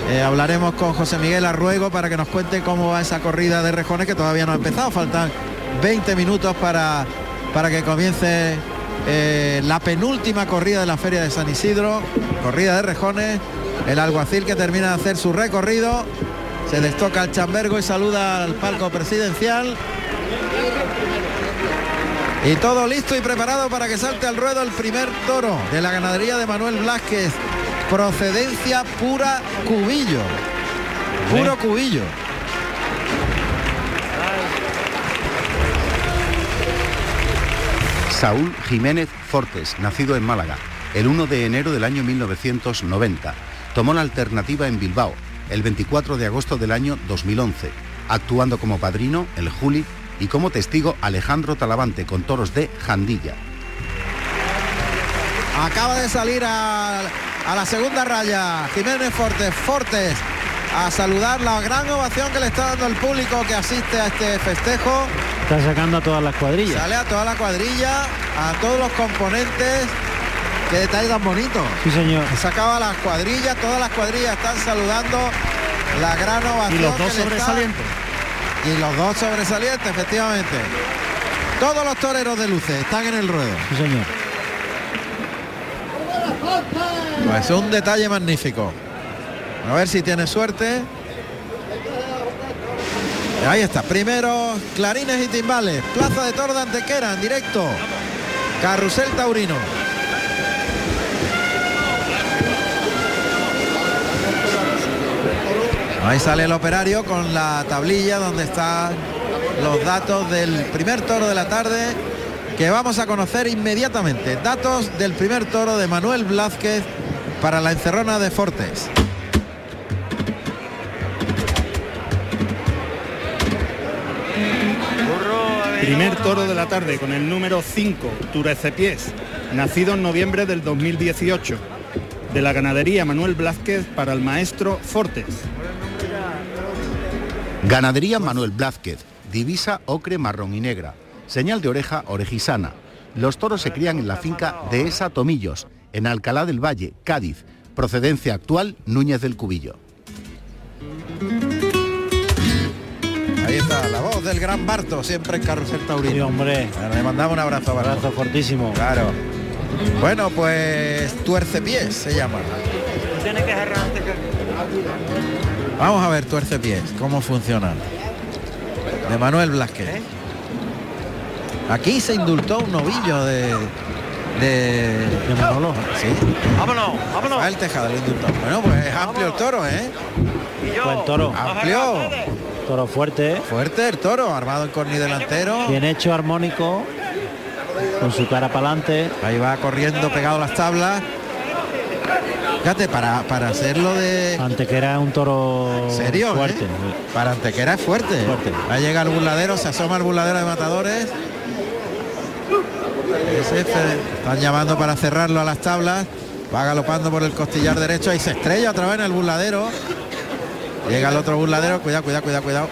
Eh, hablaremos con José Miguel Arruego para que nos cuente cómo va esa corrida de rejones que todavía no ha empezado. Faltan 20 minutos para, para que comience eh, la penúltima corrida de la Feria de San Isidro. Corrida de rejones. El alguacil que termina de hacer su recorrido. Se destoca el chambergo y saluda al palco presidencial. Y todo listo y preparado para que salte al ruedo el primer toro de la ganadería de Manuel Blázquez. Procedencia pura cubillo. Puro cubillo. Saúl Jiménez Fortes, nacido en Málaga, el 1 de enero del año 1990. Tomó la alternativa en Bilbao, el 24 de agosto del año 2011, actuando como padrino el Juli y como testigo Alejandro Talavante con toros de Jandilla. Acaba de salir a, a la segunda raya Jiménez Fortes, Fortes a saludar la gran ovación que le está dando el público que asiste a este festejo. Está sacando a todas las cuadrillas. Sale a toda la cuadrilla, a todos los componentes. Qué detalle tan bonito. Sí, señor. Sacaba las cuadrillas, todas las cuadrillas están saludando la gran ovación. Y los dos que le está- sobresalientes. Y los dos sobresalientes, efectivamente. Todos los toreros de luces están en el ruedo. Sí, señor. Pues un detalle magnífico. A ver si tiene suerte. Ahí está. Primero, clarines y timbales. Plaza de Toro de Antequera en directo. Carrusel Taurino. Ahí sale el operario con la tablilla donde están los datos del primer toro de la tarde que vamos a conocer inmediatamente. Datos del primer toro de Manuel Blázquez para la encerrona de Fortes. Primer toro de la tarde con el número 5, Turecepiés, nacido en noviembre del 2018. De la ganadería Manuel Blázquez para el maestro Fortes. Ganadería Manuel Blázquez, divisa ocre marrón y negra, señal de oreja orejisana. Los toros se crían en la finca de Esa Tomillos, en Alcalá del Valle, Cádiz, procedencia actual Núñez del Cubillo. Ahí está la voz del gran Barto, siempre en Carrusel Taurino. Sí, hombre. Bueno, le mandamos un abrazo a Barto. Abrazo fortísimo. Claro. Bueno, pues tuercepiés se llama. Vamos a ver tuercepiés, cómo funciona. De Manuel Blasquez. Aquí se indultó un novillo de. De, de Manolo. Sí. Vámonos, vámonos. Rafael Tejada lo indultó. Bueno, pues es amplio el toro, ¿eh? Buen toro. Amplio. Toro fuerte. Fuerte el toro, armado en corni delantero. Bien hecho, armónico. Con su cara para adelante. Ahí va corriendo pegado a las tablas. Fíjate, para, para hacerlo de. Antequera es un toro ¿Serio? fuerte. eh? Para Antequera es fuerte. Fuerte. Ahí llega el burladero, se asoma el burladero de matadores. Ese están llamando para cerrarlo a las tablas. Va galopando por el costillar derecho y se estrella otra vez en el burladero. Llega el otro burladero. Cuidado, cuidado, cuidado, cuidado.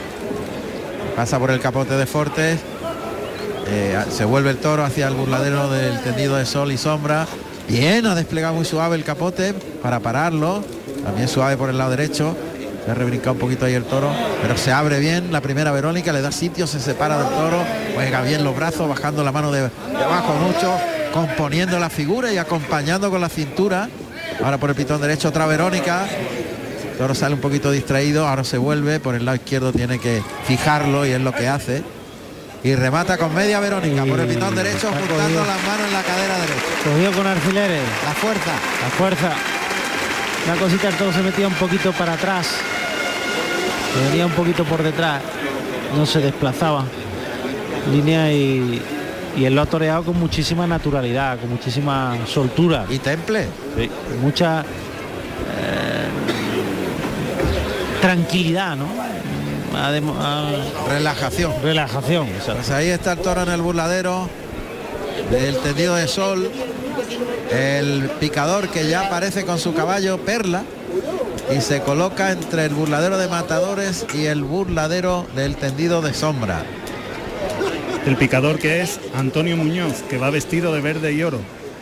Pasa por el capote de Fortes. Eh, se vuelve el toro hacia el burladero del tendido de sol y sombra. Bien, ha desplegado muy suave el capote para pararlo. También suave por el lado derecho. Se ha rebrincado un poquito ahí el toro, pero se abre bien la primera Verónica, le da sitio, se separa del toro, juega bien los brazos, bajando la mano de, de abajo mucho, componiendo la figura y acompañando con la cintura. Ahora por el pitón derecho otra Verónica. El toro sale un poquito distraído, ahora se vuelve, por el lado izquierdo tiene que fijarlo y es lo que hace. Y remata con media Verónica por el pitón derecho, juntando las manos en la cadera derecha. Cogido con alfileres. La fuerza. La fuerza. La cosita todo se metía un poquito para atrás. Se venía un poquito por detrás. No se desplazaba. Línea y, y él lo ha toreado con muchísima naturalidad, con muchísima soltura. Y temple. Sí, mucha eh, tranquilidad, ¿no? Relajación. relajación. Pues ahí está el toro en el burladero del tendido de sol. El picador que ya aparece con su caballo Perla y se coloca entre el burladero de matadores y el burladero del tendido de sombra. El picador que es Antonio Muñoz, que va vestido de verde y oro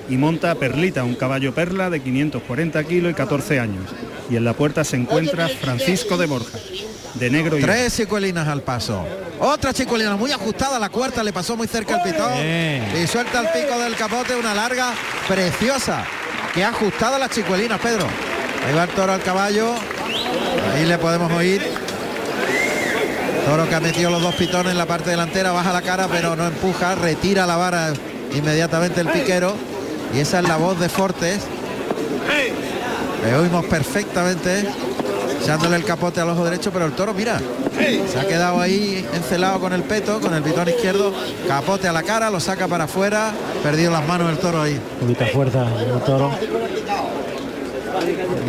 y monta a Perlita, un caballo perla de 540 kilos y 14 años. Y en la puerta se encuentra Francisco de Borja, de negro y. Tres chicuelinas al paso. Otra chicuelina muy ajustada, la cuarta le pasó muy cerca al pitón y suelta el pico del capote, una larga preciosa. Que ha ajustado las chicuelinas, Pedro. Ahí va el toro al caballo. Ahí le podemos oír. Toro que ha metido los dos pitones en la parte delantera, baja la cara pero no empuja, retira la vara inmediatamente el piquero. Y esa es la voz de Fortes. Le oímos perfectamente echándole el capote al ojo derecho, pero el toro, mira, se ha quedado ahí encelado con el peto, con el pitón izquierdo, capote a la cara, lo saca para afuera, perdido las manos el toro ahí. Poquita fuerza el toro.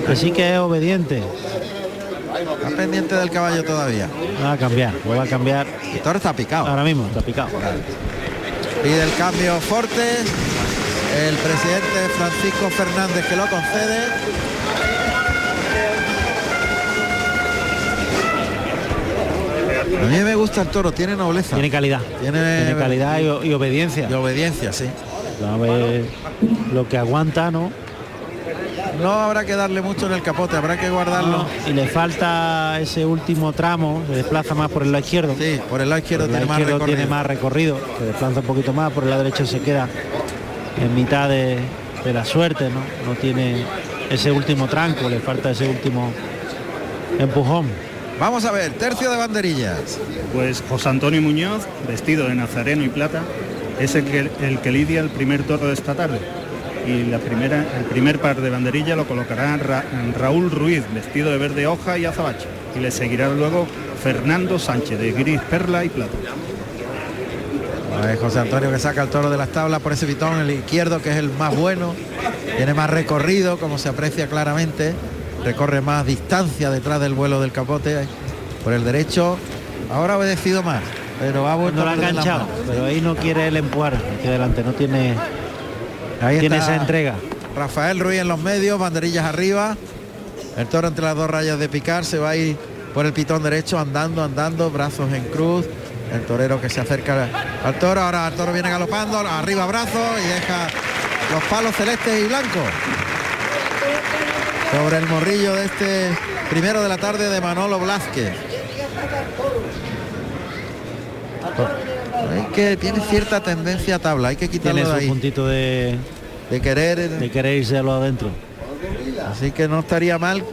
Que sí que es obediente. Está pendiente del caballo todavía. Va a cambiar, va a cambiar. El toro está picado. Ahora mismo está picado. Pide el cambio Fortes, el presidente Francisco Fernández que lo concede. A mí me gusta el toro, tiene nobleza. Tiene calidad. Tiene, Tiene calidad y, y obediencia. y obediencia, sí. A ver lo que aguanta, ¿no? No habrá que darle mucho en el capote, habrá que guardarlo. Y le falta ese último tramo, se desplaza más por el lado izquierdo. Sí, por el lado izquierdo, el tiene, lado más izquierdo recorrido. tiene más recorrido, se desplaza un poquito más, por el lado derecho se queda en mitad de, de la suerte, ¿no? No tiene ese último tranco, le falta ese último empujón. Vamos a ver, tercio de banderillas. Pues José Antonio Muñoz, vestido de nazareno y plata, es el que, el que lidia el primer toro de esta tarde. Y la primera, el primer par de banderillas lo colocará Ra- Raúl Ruiz, vestido de verde hoja y azabache. Y le seguirá luego Fernando Sánchez, de gris, perla y plata. José Antonio que saca el toro de las tablas por ese pitón, el izquierdo que es el más bueno, tiene más recorrido, como se aprecia claramente, recorre más distancia detrás del vuelo del capote, por el derecho, ahora ha obedecido más, pero ha vuelto No lo a ha enganchado, pero ahí no quiere él empujar aquí adelante, no tiene, Ahí tiene esa entrega. Rafael Ruiz en los medios, banderillas arriba, el toro entre las dos rayas de picar, se va a ir por el pitón derecho, andando, andando, brazos en cruz, el torero que se acerca al toro, ahora el toro viene galopando, arriba brazos y deja los palos celestes y blancos. Sobre el morrillo de este primero de la tarde de Manolo Blázquez. Hay que tiene cierta tendencia a tabla, hay que quitarlo Tiene de su ahí. puntito de, De querer de querer irse a lo adentro. Así que no estaría mal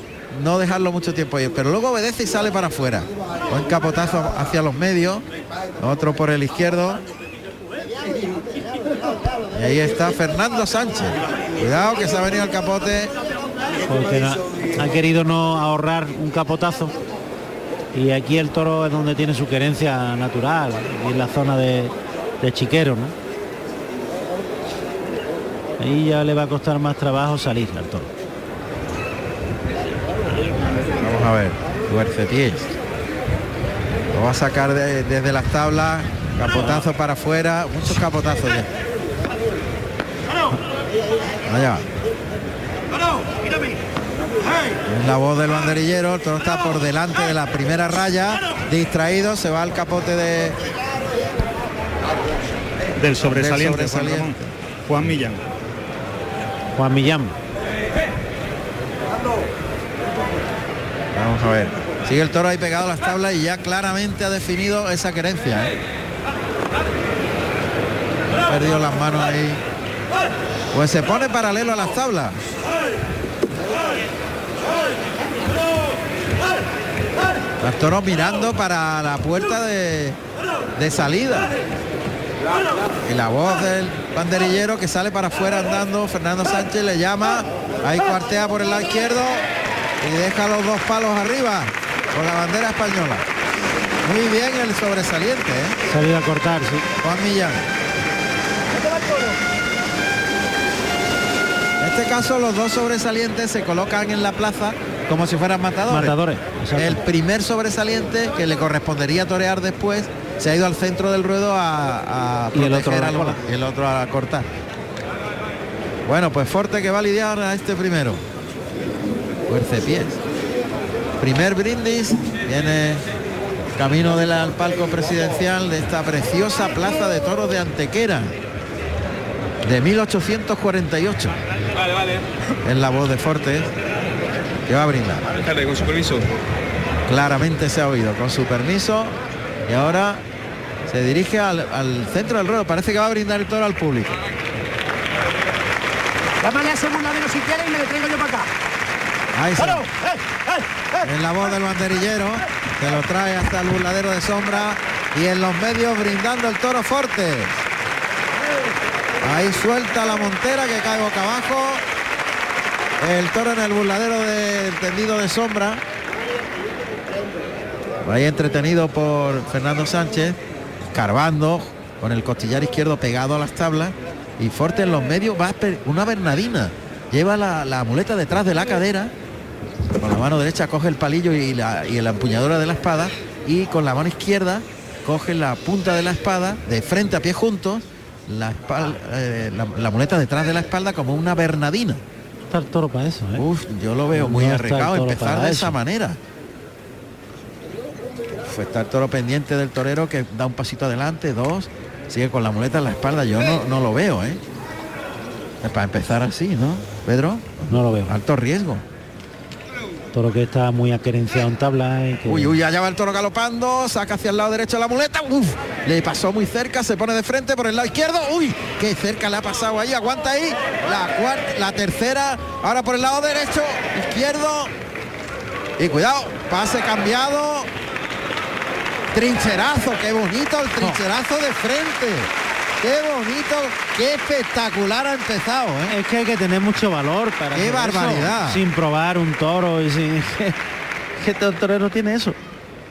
no dejarlo mucho tiempo ahí. Pero luego obedece y sale para afuera. Buen capotazo hacia los medios. Otro por el izquierdo. Y ahí está Fernando Sánchez. Cuidado que se ha venido el capote. porque ha querido no ahorrar un capotazo y aquí el toro es donde tiene su querencia natural y en la zona de, de chiquero ¿no? ahí ya le va a costar más trabajo salir al toro Vamos a ver. Tuerce pies. Lo va a sacar de- desde las tablas. Capotazo para afuera. Muchos capotazos ya. Allá. Es la voz del banderillero, el toro está por delante de la primera raya, distraído, se va al capote de Del sobresaliente, Del Juan sobresaliente. Ramón. Juan Millán. Juan Millán Vamos a ver. Sigue el toro ahí pegado a las tablas y ya claramente ha definido esa querencia. ¿eh? Ha perdido las manos ahí. Pues se pone paralelo a las tablas. El toro mirando para la puerta de, de salida. Y la voz del banderillero que sale para afuera andando, Fernando Sánchez le llama, ahí cuartea por el lado izquierdo y deja los dos palos arriba con la bandera española. Muy bien el sobresaliente, ¿eh? Salida a cortar, sí. Juan Millán. En este caso los dos sobresalientes se colocan en la plaza como si fueran matadores. Matadores, exacto. El primer sobresaliente que le correspondería torear después se ha ido al centro del ruedo a, a Y el otro proteger a la cola. el otro a cortar. Bueno, pues Forte que va a lidiar a este primero. Fuerce pies. Primer brindis viene camino del al palco presidencial de esta preciosa plaza de toros de Antequera de 1848. Vale, vale. Es la voz de Fortes que va a brindar. Déjale, con su permiso. Claramente se ha oído con su permiso y ahora se dirige al, al centro del ruedo. Parece que va a brindar el toro al público. Llámale a ese burladero si quieres y me le traigo yo para acá. Ahí se. ¡Eh, eh, eh! En la voz del banderillero que lo trae hasta el burladero de sombra y en los medios brindando el toro Fortes. Ahí suelta la montera que cae boca abajo. El toro en el burladero del tendido de sombra. Ahí entretenido por Fernando Sánchez, carbando con el costillar izquierdo pegado a las tablas. Y Forte en los medios va una bernadina. Lleva la, la muleta detrás de la cadera. Con la mano derecha coge el palillo y la, y la empuñadura de la espada. Y con la mano izquierda coge la punta de la espada de frente a pie juntos. La, espal- eh, la, la muleta detrás de la espalda como una bernadina. Está el toro para eso, ¿eh? Uf, yo lo veo muy No toro empezar de eso. esa manera. Fue está el toro pendiente del torero que da un pasito adelante, dos, sigue con la muleta en la espalda. Yo no, no lo veo, ¿eh? Es Para empezar así, ¿no? Pedro, No lo veo. alto riesgo. Toro que está muy acerenciado en tabla que Uy, uy, allá va el toro galopando, saca hacia el lado derecho la muleta, uf, le pasó muy cerca, se pone de frente por el lado izquierdo, uy, qué cerca le ha pasado ahí, aguanta ahí, la cuarta, la tercera, ahora por el lado derecho, izquierdo, y cuidado, pase cambiado, trincherazo, qué bonito el trincherazo de frente, qué bonito, qué espectacular ha empezado, ¿eh? Es que hay que tener mucho valor para ¡Qué eso, barbaridad! sin probar un toro y sin *laughs* que torero tiene eso.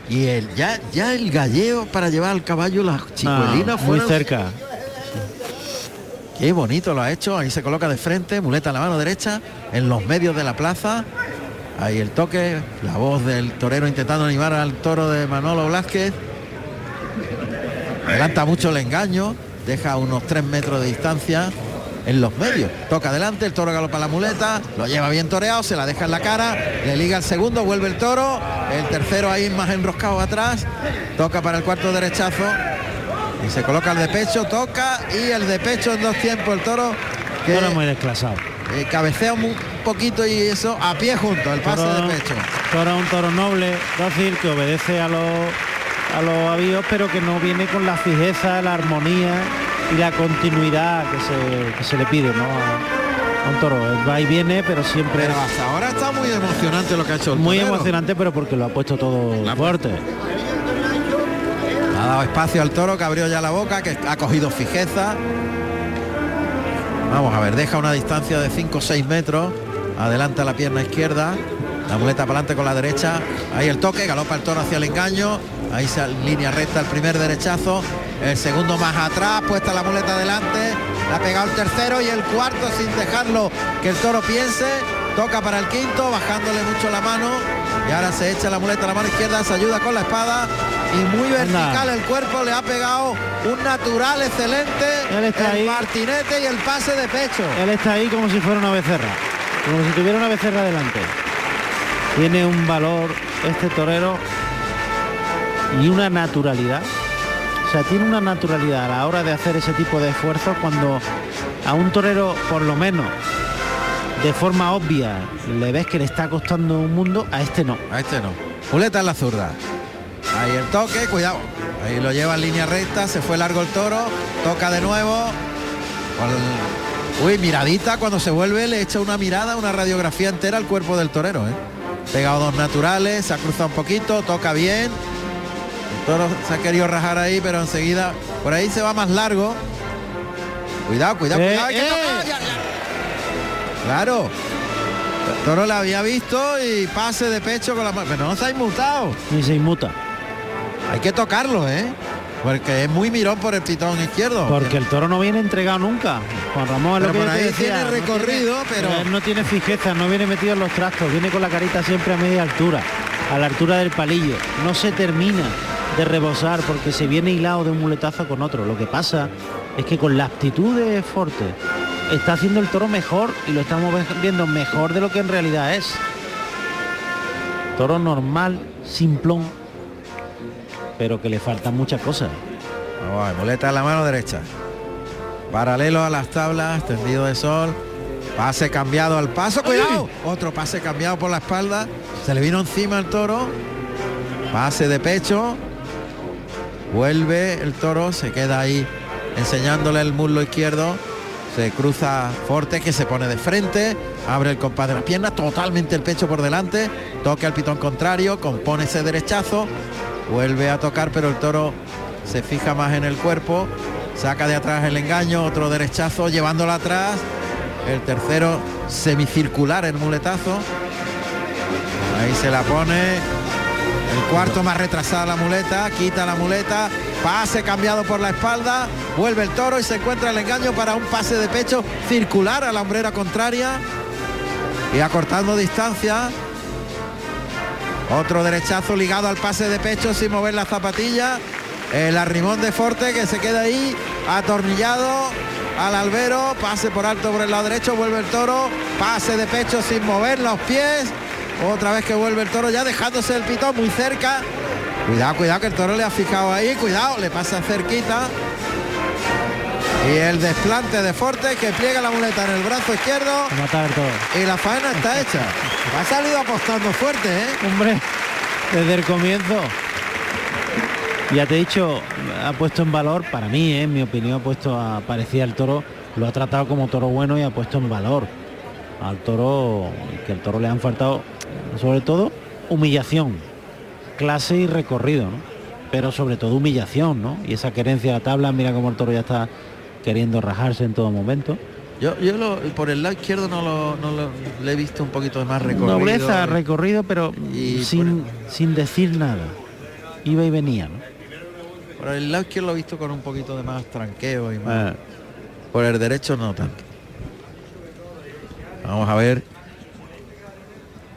Y el, ya, ya el galleo para llevar al caballo las chicuelinas Ah, muy cerca. Qué bonito lo ha hecho. Ahí se coloca de frente, muleta en la mano derecha, en los medios de la plaza. Ahí el toque, la voz del torero intentando animar al toro de Manolo Blázquez. Adelanta mucho el engaño, deja unos tres metros de distancia en los medios. Toca adelante, el toro galopa la muleta, lo lleva bien toreado, se la deja en la cara, le liga el segundo, vuelve el toro, el tercero ahí más enroscado atrás, toca para el cuarto derechazo, y se coloca el de pecho, toca y el de pecho en dos tiempos el toro que Toro muy desclasado. eh, cabecea un poquito y eso a pie junto, el pase Toro- de pecho. Toro un toro noble, dócil, que obedece a los a los avíos, pero que no viene con la fijeza, la armonía y la continuidad que se, que se le pide, ¿no? A, a un toro. Va y viene, pero siempre Pero hasta ahora está muy emocionante lo que ha hecho el muy torero. emocionante, pero porque lo ha puesto todo fuerte. Ha dado espacio al toro que abrió ya la boca, que ha cogido fijeza. Vamos a ver, deja una distancia de 5 o 6 metros. Adelanta la pierna izquierda. La muleta para adelante con la derecha. Ahí el toque, galopa el toro hacia el engaño. Ahí se línea recta el primer derechazo. El segundo más atrás, puesta la muleta adelante. Le ha pegado el tercero y el cuarto sin dejarlo que el toro piense. Toca para el quinto, bajándole mucho la mano. Y ahora se echa la muleta a la mano izquierda, se ayuda con la espada. Y muy vertical el cuerpo, le ha pegado un natural excelente. Él está el ahí. martinete y el pase de pecho. Él está ahí como si fuera una becerra, como si tuviera una becerra delante. Tiene un valor este torero y una naturalidad. O sea, tiene una naturalidad a la hora de hacer ese tipo de esfuerzos cuando a un torero, por lo menos, de forma obvia, le ves que le está costando un mundo, a este no. A este no. Muleta en la zurda. Ahí el toque, cuidado. Ahí lo lleva en línea recta, se fue largo el toro, toca de nuevo. Uy, miradita, cuando se vuelve le echa una mirada, una radiografía entera al cuerpo del torero. ¿eh? Pegado dos naturales, se ha cruzado un poquito, toca bien. El toro se ha querido rajar ahí, pero enseguida por ahí se va más largo. Cuidado, cuidado, Eh, cuidado. que eh. tocar, ya, ya. Claro. El toro la había visto y pase de pecho con la mano. Pero no se ha inmutado. Ni se inmuta. Hay que tocarlo, ¿eh? Porque es muy mirón por el pitón izquierdo. Porque el toro no viene entregado nunca. Juan Ramón es Pero lo que por yo te ahí decía, tiene no recorrido, pero- él no tiene fijeza, no viene metido en los trastos, viene con la carita siempre a media altura, a la altura del palillo. No se termina de rebosar porque se viene hilado de un muletazo con otro. Lo que pasa es que con la actitud de Forte está haciendo el toro mejor y lo estamos viendo mejor de lo que en realidad es. Toro normal, simplón, pero que le faltan muchas cosas. Vamos a en la mano derecha. Paralelo a las tablas, tendido de sol. Pase cambiado al paso, cuidado. Otro pase cambiado por la espalda. Se le vino encima el toro. Pase de pecho. Vuelve el toro, se queda ahí enseñándole el muslo izquierdo. Se cruza Forte que se pone de frente, abre el compás de las piernas, totalmente el pecho por delante, toca el pitón contrario, compone ese derechazo, vuelve a tocar, pero el toro se fija más en el cuerpo, saca de atrás el engaño, otro derechazo llevándolo atrás, el tercero semicircular el muletazo, ahí se la pone, el cuarto más retrasada la muleta, quita la muleta, pase cambiado por la espalda, vuelve el toro y se encuentra el engaño para un pase de pecho circular a la hombrera contraria. Y acortando distancia. Otro derechazo ligado al pase de pecho sin mover la zapatilla. El arrimón de Forte que se queda ahí atornillado al albero, pase por alto por el lado derecho, vuelve el toro, pase de pecho sin mover los pies. Otra vez que vuelve el toro ya dejándose el pitón muy cerca. Cuidado, cuidado que el toro le ha fijado ahí, cuidado, le pasa cerquita. Y el desplante de Forte que pliega la muleta en el brazo izquierdo A matar y la faena está hecha. Ha salido apostando fuerte, ¿eh? Hombre, desde el comienzo. Ya te he dicho, ha puesto en valor, para mí, ¿eh? en mi opinión, ha puesto a, parecía el toro, lo ha tratado como toro bueno y ha puesto en valor al toro, que al toro le han faltado, sobre todo, humillación, clase y recorrido, ¿no? Pero sobre todo humillación, ¿no? Y esa querencia a la tabla, mira cómo el toro ya está queriendo rajarse en todo momento. Yo, yo lo- por el lado izquierdo no lo, no lo- le he visto un poquito de más recorrido. Nobleza, recorrido, pero Y sin, sin decir nada. Iba y venía, ¿no? Por el lado izquierdo lo he visto con un poquito de más tranqueo y más. Ah. Por el derecho no tanto. Vamos a ver.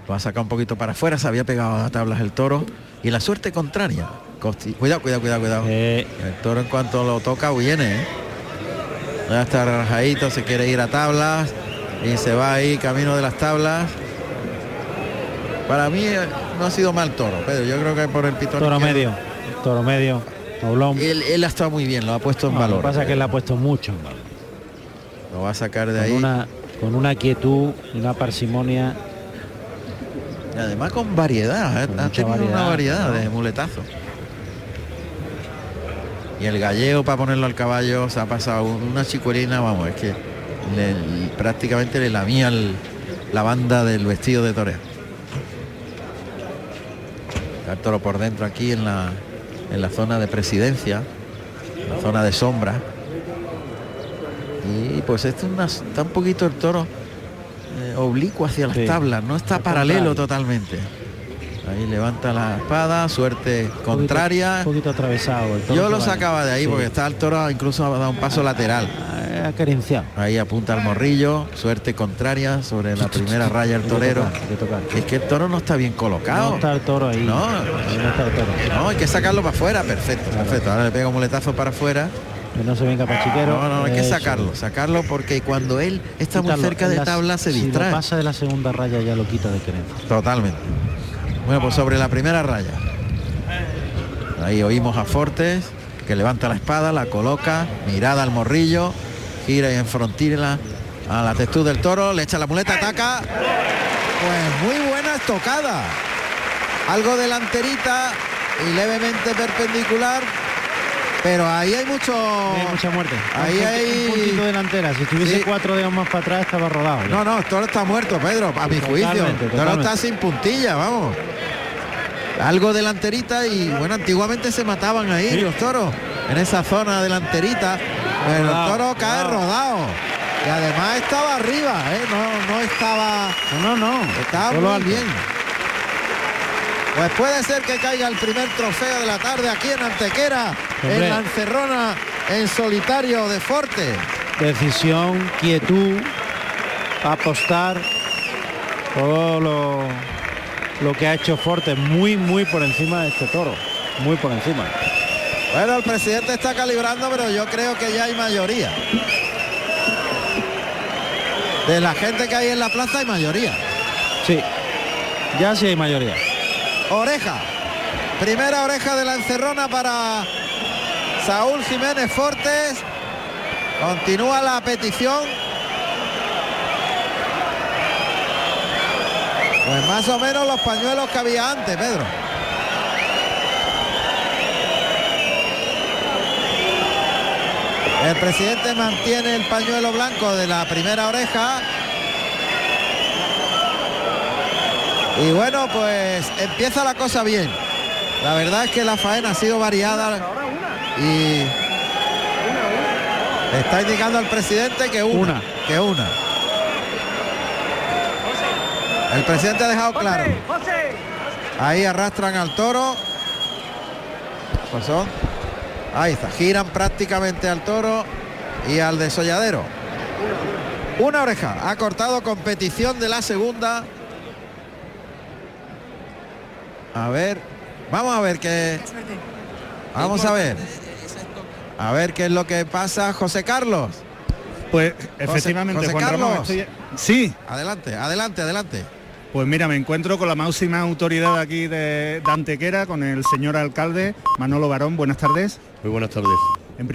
Lo ha sacado un poquito para afuera, se había pegado a tablas el toro. Y la suerte contraria. Costi- Cuidado, cuidado, cuidado, cuidado. Eh. El toro en cuanto lo toca viene, ¿eh? Ya está rajadito, se quiere ir a tablas. Y se va ahí camino de las tablas. Para mí eh, no ha sido mal toro, Pedro. Yo creo que por el pitón. Toro medio, toro medio, doblón. Él, él ha estado muy bien, lo ha puesto en valor. Lo que pasa es que le ha puesto mucho en valor. Lo va a sacar de Con ahí. una, con una quietud, una parsimonia. Y además con variedad, ¿eh? Con ha tenido una variedad, variedad ¿no? de muletazos. Y el galleo para ponerlo al caballo se ha pasado una chicuelina, vamos, es que le- prácticamente le lamía el- la banda del vestido de toreo. El toro por dentro aquí en la, en la zona de presidencia, la zona de sombra. Y pues esto es una- está un poquito el toro eh, oblicuo hacia las Sí. tablas, no está Al paralelo totalmente. Ahí levanta la espada, suerte contraria. Un poquito atravesado. el toro Yo lo sacaba de ahí Sí. porque está el toro, incluso ha dado un paso lateral. Ha acariciado. Ahí apunta al morrillo, suerte contraria sobre la primera raya el torero. tocar, tocar. Es que el toro no está bien colocado. No está el toro ahí. No. Ahí no está el toro. No, hay que sacarlo para afuera, perfecto, perfecto. Ahora le pega un muletazo para afuera. Que no se venga pachiquero. No, no, hay que sacarlo, sacarlo porque cuando él está muy cerca de tabla se si lo distrae. pasa de la segunda raya ya lo quita de querencia. Totalmente. Bueno, pues sobre la primera raya. Ahí oímos a Fortes que levanta la espada, la coloca, mirada al morrillo, gira y enfrontila a la textura del toro, le echa la muleta, ataca. Pues muy buena estocada. Algo delanterita y levemente perpendicular. Pero ahí hay mucho. Hay mucha muerte. Ahí un, hay- un puntito delantera. Si estuviese Sí. cuatro dedos más para atrás estaba rodado. ya. No, no, toro está muerto, Pedro, a mi juicio. Totalmente, toro está sin puntilla, vamos. algo delanterita y bueno, antiguamente se mataban ahí los toros en esa zona delanterita. Pero el toro cae rodado. rodado. Y además estaba arriba, ¿eh? no, no estaba. No, no, Estaba muy alto. bien. Pues puede ser que caiga el primer trofeo de la tarde aquí en Antequera, Hombre. en la encerrona, en solitario de Forte. Decisión, quietud, apostar, todo lo, lo que ha hecho Forte muy, muy por encima de este toro. Muy por encima. Bueno, el presidente está calibrando, pero yo creo que ya hay mayoría. De la gente que hay en la plaza hay mayoría. Sí, ya sí hay mayoría. Oreja. Primera oreja de la encerrona para Saúl Jiménez Fortes. Continúa la petición. Pues más o menos los pañuelos que había antes, Pedro. El presidente mantiene el pañuelo blanco de la primera oreja. Y bueno, pues empieza la cosa bien. La verdad es que la faena ha sido variada y está indicando al presidente que una, Una. que una. El presidente ha dejado claro. Ahí arrastran al toro. ¿Qué pasó? Ahí está, giran prácticamente al toro y al desolladero. Una oreja, ha cortado competición de la segunda. A ver, vamos a ver qué. Vamos a ver. A ver qué es lo que pasa, José Carlos. Pues efectivamente, José Juan Ramón, Carlos. estoy- Sí, Adelante, adelante, adelante. Pues mira, me encuentro con la máxima autoridad aquí de, de Antequera, con el señor alcalde Manolo Barón. Buenas tardes. Muy buenas tardes.